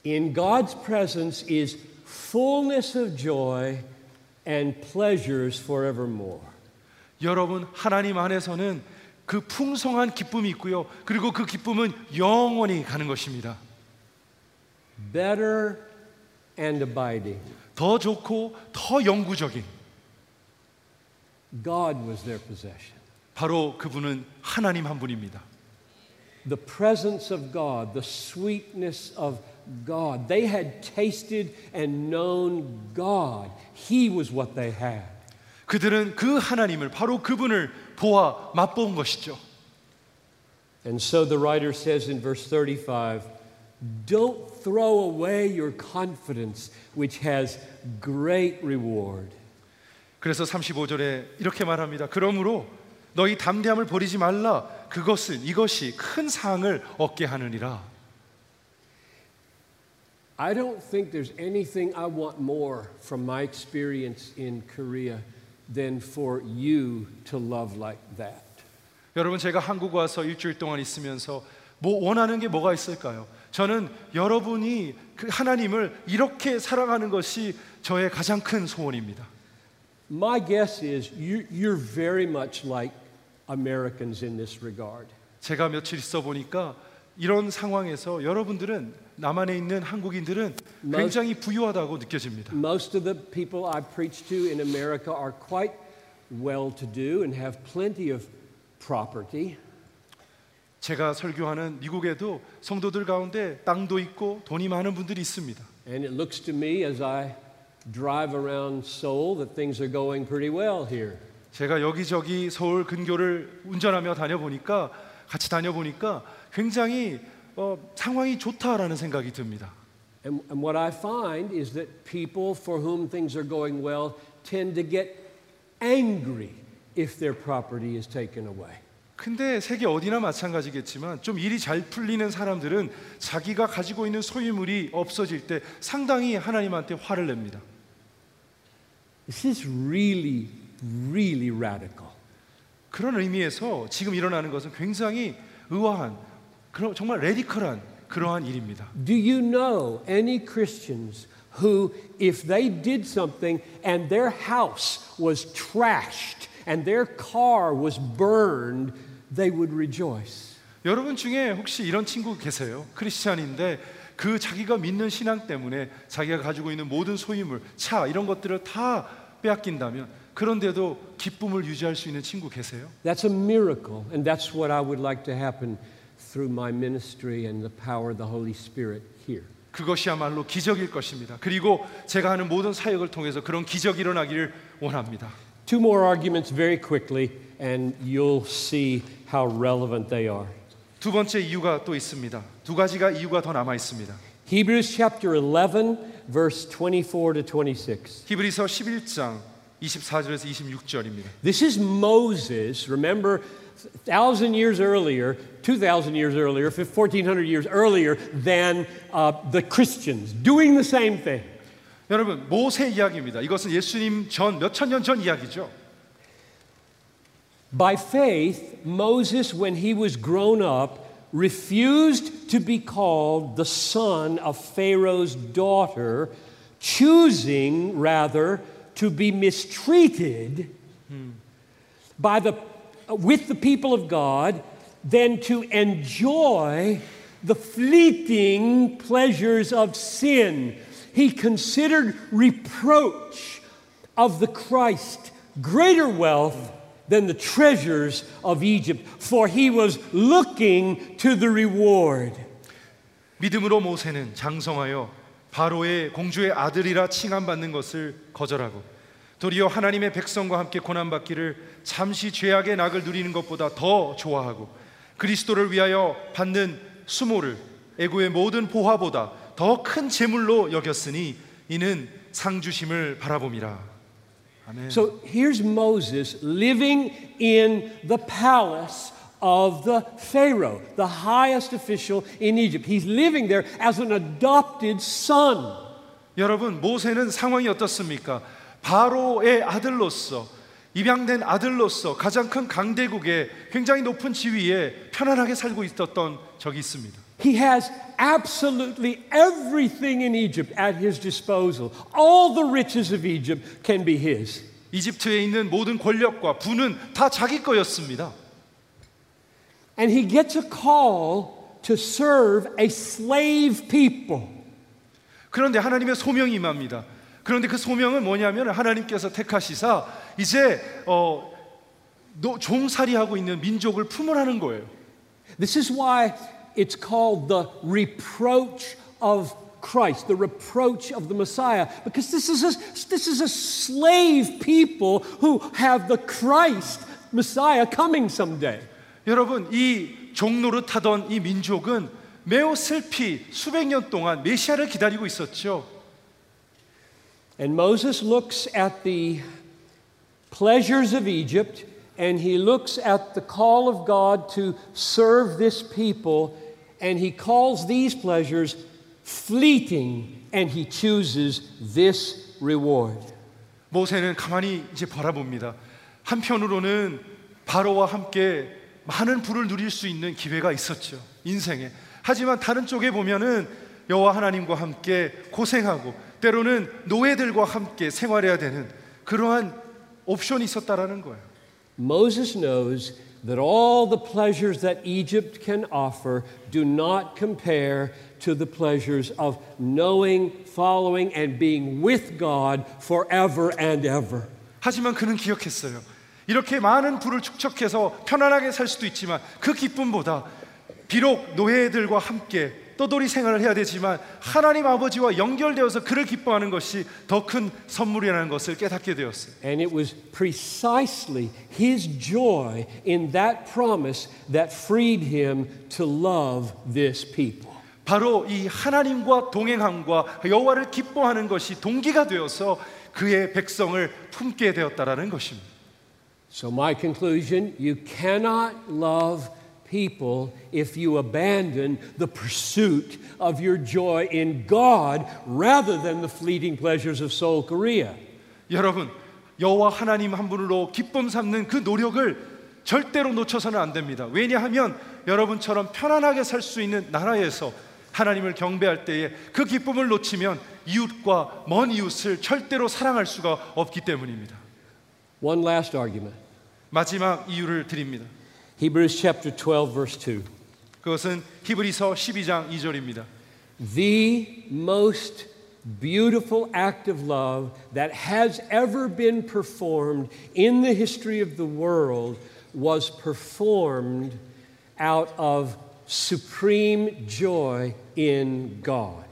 In God's presence is fullness of joy and pleasures forevermore.
여러분 하나님 안에서는 그 풍성한 기쁨이 있고요. 그리고 그 기쁨은 영원히 가는 것입니다.
Better and abiding.
더 좋고 더 영구적인
God was their possession.
바로 그분은 하나님 한 분입니다.
The presence of God, the sweetness of God. They had tasted and known God. He was what they had.
그들은 그 하나님을 바로 그분을 보아 맛본 것이죠.
And so the writer says in verse 35 Don't throw away your confidence, which has great reward.
그래서 35절에 이렇게 말합니다. 그러므로 너희 담대함을 버리지 말라. 그것은 이것이 큰 상을 얻게 하느니라.
I don't think there's anything I want more from my experience in Korea than for you to love like that.
여러분 제가 한국 와서 일주일 동안 있으면서 뭐 원하는 게 뭐가 있을까요? 저는 여러분이 그 하나님을 이렇게 사랑하는 것이 저의 가장 큰 소원입니다.
My guess is you, you're very much like Americans in this regard.
제가 며칠 있어 보니까 이런 상황에서 여러분들은 남한에 있는 한국인들은 굉장히 부유하다고 느껴집니다.
Most of the people I preach to in America are quite well to do and have plenty of property.
제가 설교하는 미국에도 성도들 가운데 땅도 있고 돈이 많은 분들이 있습니다.
And it looks to me as I drive around Seoul that things are going pretty well here.
제가 여기저기 서울 근교를 운전하며 다녀보니까 같이 다녀보니까 굉장히 어, 상황이 좋다라는 생각이 듭니다.
And, and what I find is that people for whom things are going well tend to get angry if their property is taken away.
근데 세계 어디나 마찬가지겠지만 좀 일이 잘 풀리는 사람들은 자기가 가지고 있는 소유물이 없어질 때 상당히 하나님한테 화를 냅니다.
This is really, really radical.
그런 의미에서 지금 일어나는 것은 굉장히 의아한 그런 정말 레디컬한 그러한 일입니다.
Do you know any Christians who, if they did something and their house was trashed and their car was burned, they would rejoice?
여러분 중에 혹시 이런 친구 계세요? 크리스찬인데 그 자기가 믿는 신앙 때문에 자기가 가지고 있는 모든 소유물, 차 이런 것들을 다 빼앗긴다면 그런데도 기쁨을 유지할 수 있는 친구 계세요?
That's a miracle, and that's what I would like to happen through my ministry and the power of the Holy Spirit here.
그것이야말로 기적일 것입니다. 그리고 제가 하는 모든 사역을 통해서 그런 기적이 일어나기를 원합니다.
Two more arguments very quickly, and you'll see how relevant they are.
두 번째 이유가 또 있습니다. 두 가지가 이유가 더 남아 있습니다.
Hebrews chapter 11, verse 24 to 26.
히브리서 11장 24절에서 26절입니다.
This is Moses, remember, thousand years earlier, 2,000 years earlier, 1,400 years earlier than uh, the Christians, doing the same thing.
여러분 모세 이야기입니다. 이것은 예수님 전 몇천 년 전 이야기죠.
By faith, Moses, when he was grown up, refused to be called the son of Pharaoh's daughter, choosing rather to be mistreated by the, with the people of God than to enjoy the fleeting pleasures of sin. He considered reproach of the Christ greater wealth than the treasures of Egypt, for he was looking to the reward.
믿음으로 모세는 장성하여 바로의 공주의 아들이라 칭함받는 것을 거절하고 도리어 하나님의 백성과 함께 고난받기를 잠시 죄악의 낙을 누리는 것보다 더 좋아하고 그리스도를 위하여 받는 수모를 애고의 모든 보화보다 더 큰 재물로 여겼으니 이는 상주심을 바라봄이라. 아멘.
So here's Moses living in the palace of the Pharaoh, the highest official in Egypt. He's living there as an adopted son.
여러분 모세는 상황이 어떻습니까? 바로의 아들로서 입양된 아들로서 가장 큰 강대국의 굉장히 높은 지위에 편안하게 살고 있었던 적이 있습니다.
He has absolutely everything in Egypt at his disposal. All the riches of Egypt can be his.
이집트에 있는 모든 권력과 부는 다 자기 거였습니다.
And he gets a call to serve a slave people.
그런데 하나님의 소명이 임합니다. 그런데 그 소명은 뭐냐면 하나님께서 택하시사 이제 어, 노- 종살이하고 있는 민족을 품으라는 거예요.
This is why it's called the reproach of Christ, the reproach of the Messiah, because this is a, this is a slave people who have the Christ Messiah coming someday.
여러분 이 종노릇하던 이 민족은 매우 슬피 수백 년 동안 메시아를 기다리고 있었죠.
And Moses looks at the pleasures of Egypt and he looks at the call of God to serve this people and he calls these pleasures fleeting and he chooses this reward.
모세는 가만히 이제 바라봅니다. 한편으로는 바로와 함께 많은 부를 누릴 수 있는 기회가 있었죠. 인생에. 하지만 다른 쪽에 보면은 여호와 하나님과 함께 고생하고 때로는 노예들과 함께 생활해야 되는 그러한 옵션이 있었다라는 거예요.
Moses knows that all the pleasures that Egypt can offer do not compare to the pleasures of knowing, following, and being with God forever and ever.
하지만 그는 기억했어요. 이렇게 많은 부를 축적해서 편안하게 살 수도 있지만 그 기쁨보다 비록 노예들과 함께 떠돌이 생활을 해야 되지만 하나님 아버지와 연결되어서 그를 기뻐하는 것이 더 큰 선물이라는 것을 깨닫게 되었어요.
And it was precisely his joy in that promise that freed him to love this people.
바로 이 하나님과 동행함과 여호와를 기뻐하는 것이 동기가 되어서 그의 백성을 품게 되었다라는 것입니다.
So, my conclusion you cannot love people if you abandon the pursuit of your joy in God rather than the fleeting pleasures of Seoul, Korea.
여러분, 여호와 하나님 한 분으로 기쁨 삼는 그 노력을 절대로 놓쳐서는 안 됩니다. 왜냐하면 여러분처럼 편안하게 살 수 있는 나라에서 하나님을 경배할 때에 그 기쁨을 놓치면 이웃과 먼 이웃을 절대로 사랑할 수가 없기 때문입니다.
One last argument
마지막 이유를 드립니다.
Hebrews chapter 12, verse 2.
그것은 히브리서 12장 2절입니다.
The most beautiful act of love that has ever been performed in the history of the world was performed out of supreme joy in God.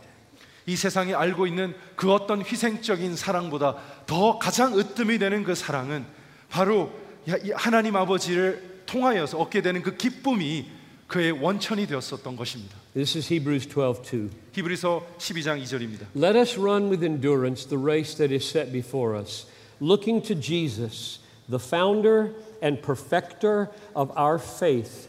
이 세상이 알고 있는 그 어떤 희생적인 사랑보다 더 가장 으뜸이 되는 그 사랑은 바로 야- 이 하나님 아버지를 통하여서 얻게 되는 그 기쁨이 그의 원천이 되었었던 것입니다.
This is Hebrews 12 2.
히브리서 12장 2절입니다.
Let us run with endurance the race that is set before us, looking to Jesus, the founder and perfecter of our faith,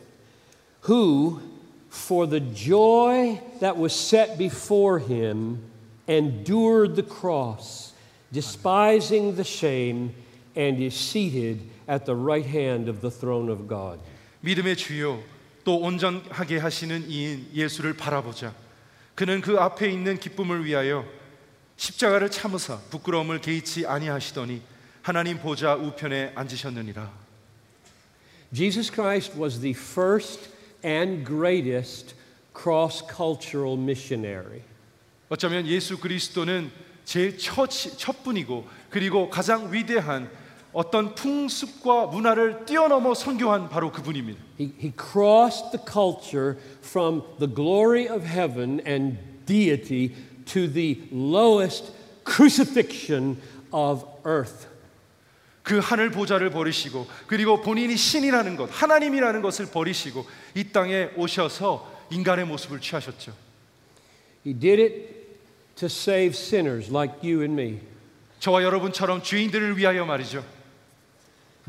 who, for the joy that was set before him, endured the cross, despising the shame, and is seated at the right hand of the throne of God.
믿음의 주요 또 온전하게 하시는 이인 예수를 바라보자. 그는 그 앞에 있는 기쁨을 위하여 십자가를 참으사 부끄러움을 개의치 아니하시더니 하나님 보좌 우편에 앉으셨느니라.
Jesus Christ was the first and greatest cross cultural missionary.
어쩌면 예수 그리스도는 제일 첫, 첫 분이고 그리고 가장 위대한 어떤 풍습과 문화를 뛰어넘어 선교한 바로 그분입니다.
He, he crossed the culture from the glory of heaven and deity to the lowest crucifixion of earth.
그 하늘 보좌를 버리시고 그리고 본인이 신이라는 것, 하나님이라는 것을 버리시고 이 땅에 오셔서 인간의 모습을 취하셨죠.
He did it to save sinners like you and me.
저와 여러분처럼 죄인들을 위하여 말이죠.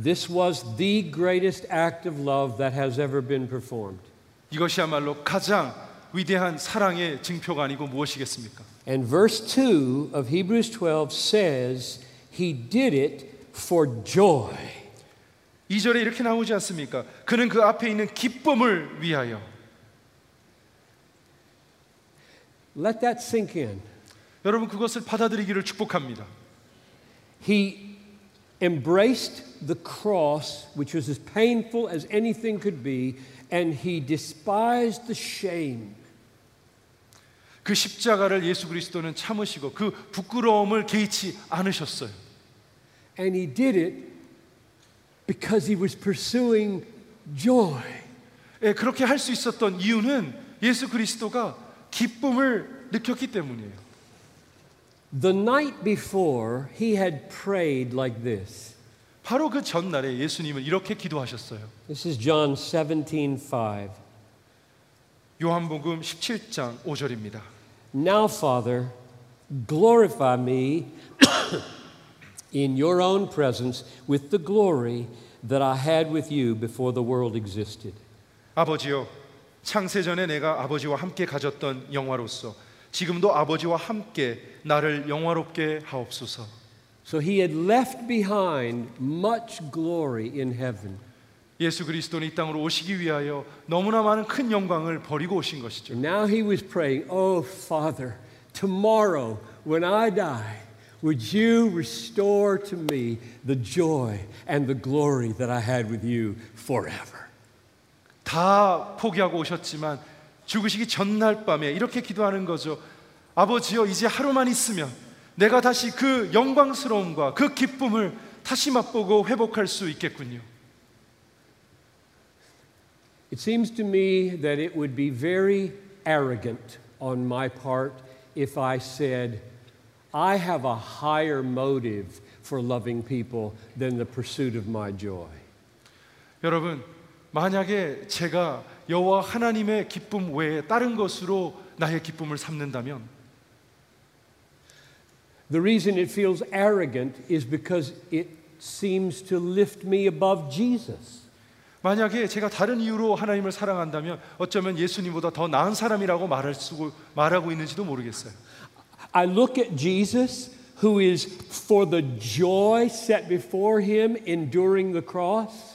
This was the greatest act of love that has ever been performed.
이것이야말로 가장 위대한 사랑의 증표가 아니고 무엇이겠습니까?
And verse 2 of Hebrews 12 says, He did it for joy.
2절에 이렇게 나오지 않습니까? 그는 그 앞에 있는 기쁨을 위하여
Let that sink in.
여러분 그것을 받아들이기를 축복합니다.
He embraced the cross, which was as painful as anything could be, and he despised the shame.
그 십자가를 예수 그리스도는 참으시고 그 부끄러움을 개의치 않으셨어요.
And he did it because he was pursuing joy.
예, 그렇게 할 수 있었던 이유는 예수 그리스도가 기쁨을 느꼈기 때문이에요.
The night before, he had prayed like this.
바로 그 전날에 예수님은 이렇게 기도하셨어요.
This is John 17:5.
요한복음 17장 5절입니다.
Now, Father, glorify me in your own presence with the glory that I had with you before the world existed.
아버지여 창세전에 내가 아버지와 함께 가졌던 영화로서 지금도 아버지와 함께 나를 영화롭게 하옵소서.
So he had left behind much glory in heaven.
예수 그리스도는 이 땅으로 오시기 위하여 너무나 많은 큰 영광을 버리고 오신 것이죠.
And now he was praying, Oh, Father, tomorrow when I die, would you restore to me the joy and the glory that I had with you forever?
다 포기하고 오셨지만 죽으시기 전날 밤에 이렇게 기도하는 거죠. 아버지여 이제 하루만 있으면 내가 다시 그 영광스러움과 그 기쁨을 다시 맛보고 회복할 수 있겠군요.
It seems to me that it would be very arrogant on my part if I said, I have a higher motive for loving people than the pursuit of my joy.
여러분, 만약에 제가 여호와 하나님의 기쁨 외에 다른 것으로 나의 기쁨을 삼는다면
The reason it feels arrogant is because it seems to lift me above Jesus.
만약에 제가 다른 이유로 하나님을 사랑한다면 어쩌면 예수님보다 더 나은 사람이라고 말할 수, 말하고 있는지도 모르겠어요.
I look at Jesus, who is for the joy set before him enduring the cross.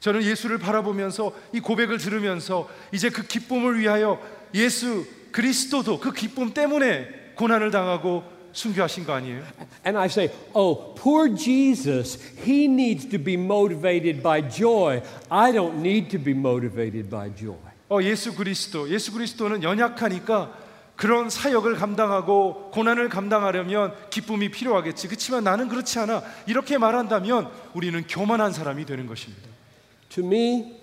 저는 예수를 바라보면서 이 고백을 들으면서 이제 그 기쁨을 위하여 예수 그리스도도 그 기쁨 때문에 고난을 당하고 순교하신 거 아니에요?
And I say, oh, poor Jesus, he needs to be motivated by joy. I don't need to be motivated by joy.
어, 예수 그리스도, 예수 그리스도는 연약하니까 그런 사역을 감당하고 고난을 감당하려면 기쁨이 필요하겠지. 그렇지만 나는 그렇지 않아. 이렇게 말한다면 우리는 교만한 사람이 되는 것입니다.
To me,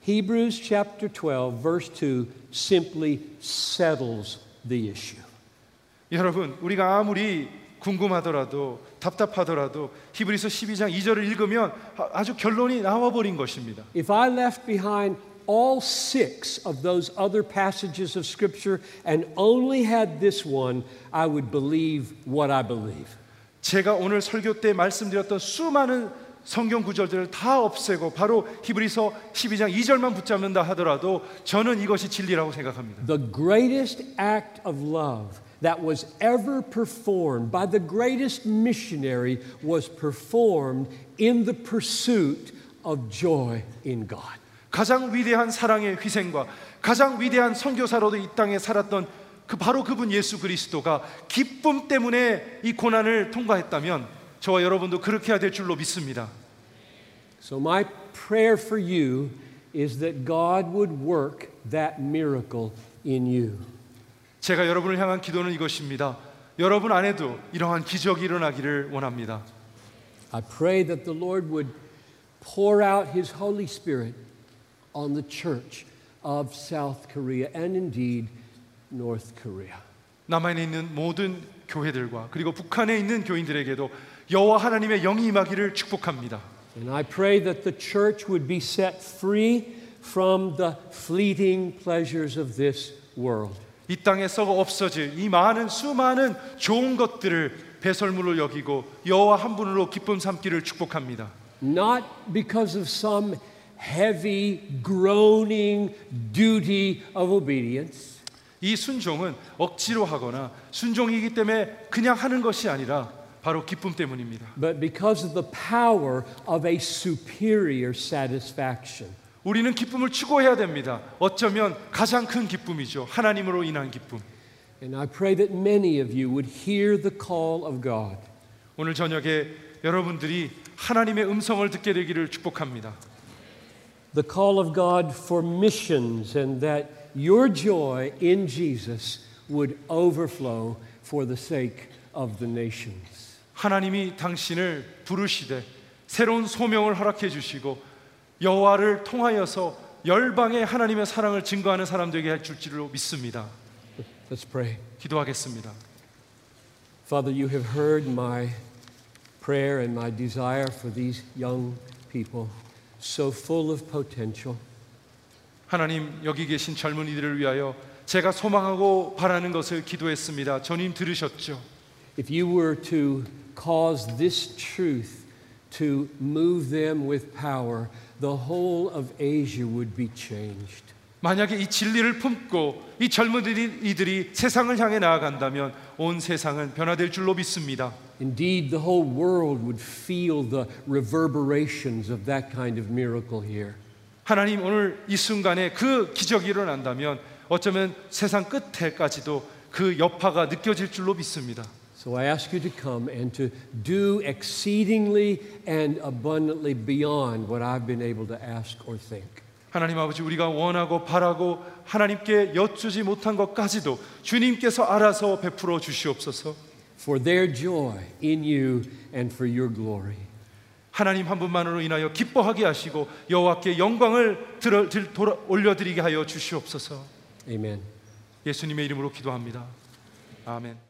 Hebrews chapter 12, verse 2 simply settles the issue.
여러분, 우리가 아무리 궁금하더라도 답답하더라도 히브리서 12장 2절을 읽으면 아- 아주 결론이 나와 버린 것입니다.
If I left behind all six of those other passages of Scripture and only had this one, I would believe what I believe.
제가 오늘 설교 때 말씀드렸던 수많은 성경 구절들을 다 없애고 바로 히브리서 12장 2절만 붙잡는다 하더라도 저는 이것이 진리라고 생각합니다.
The greatest act of love that was ever performed by the greatest missionary was performed in the pursuit of joy in God.
가장 위대한 사랑의 희생과 가장 위대한 선교사로도 이 땅에 살았던 그 바로 그분 예수 그리스도가 기쁨 때문에 이 고난을 통과했다면 저와 여러분도 그렇게 해야 될 줄로 믿습니다.
So, my prayer for you is that God would work that miracle in you.
제가 여러분을 향한 기도는 이것입니다. 여러분 안에도 이러한 기적이 일어나기를 원합니다.
I pray that the Lord would pour out His Holy Spirit on the church of South Korea and indeed North Korea.
남한에 있는 모든 교회들과 그리고 북한에 있는 교인들에게도 여호와 하나님의 영이 임하기를 축복합니다.
And I pray that the church would be set free from the fleeting pleasures of this world.
이 땅에 썩어 없어질 이 많은 수많은 좋은 것들을 배설물로 여기고 여호와 한 분으로 기쁨 삼기를 축복합니다.
Not because of some heavy, groaning duty of obedience,
이 순종은 억지로 하거나 순종이기 때문에 그냥 하는 것이 아니라 바로 기쁨 때문입니다.
but because of the power of a superior satisfaction.
우리는 기쁨을 추구해야 됩니다. 어쩌면 가장 큰 기쁨이죠. 하나님으로 인한 기쁨.
And I pray that many of you would hear the call of God.
오늘 저녁에 여러분들이 하나님의 음성을 듣게 되기를 축복합니다.
The call of God for missions, and that your joy in Jesus would overflow for the sake of the nations.
하나님이 당신을 부르시되 새로운 소명을 허락해 주시고 여호와를 통하여서 열방의 하나님의 사랑을 증거하는 사람들에게 해 줄지로 믿습니다.
Let's pray.
기도하겠습니다.
Father, you have heard my prayer and my desire for these young people, so full of potential.
하나님 여기 계신 젊은이들을 위하여 제가 소망하고 바라는 것을 기도했습니다. 주님 들으셨죠?
If you were to cause this truth to move them with power, the whole of Asia would be changed.
만약에 이 진리를 품고 이 젊은 이들이 세상을 향해 나아간다면 온 세상은 변화될 줄로 믿습니다.
Indeed, the whole world would feel the reverberations of that kind of miracle here.
하나님 오늘 이 순간에 그 기적이 일어난다면 어쩌면 세상 끝에까지도 그 여파가 느껴질 줄로 믿습니다.
So I ask you to come and to do exceedingly and abundantly beyond what I've been able to ask or think.
하나님 아버지 우리가 원하고 바라고 하나님께 여쭈지 못한 것까지도 주님께서 알아서 베풀어 주시옵소서.
For their joy in you and for your glory.
하나님 한 분만으로 인하여 기뻐하게 하시고 여호와께 영광을 들어, 들, 돌아, 올려드리게 하여 주시옵소서.
Amen.
예수님의 이름으로 기도합니다. 아멘.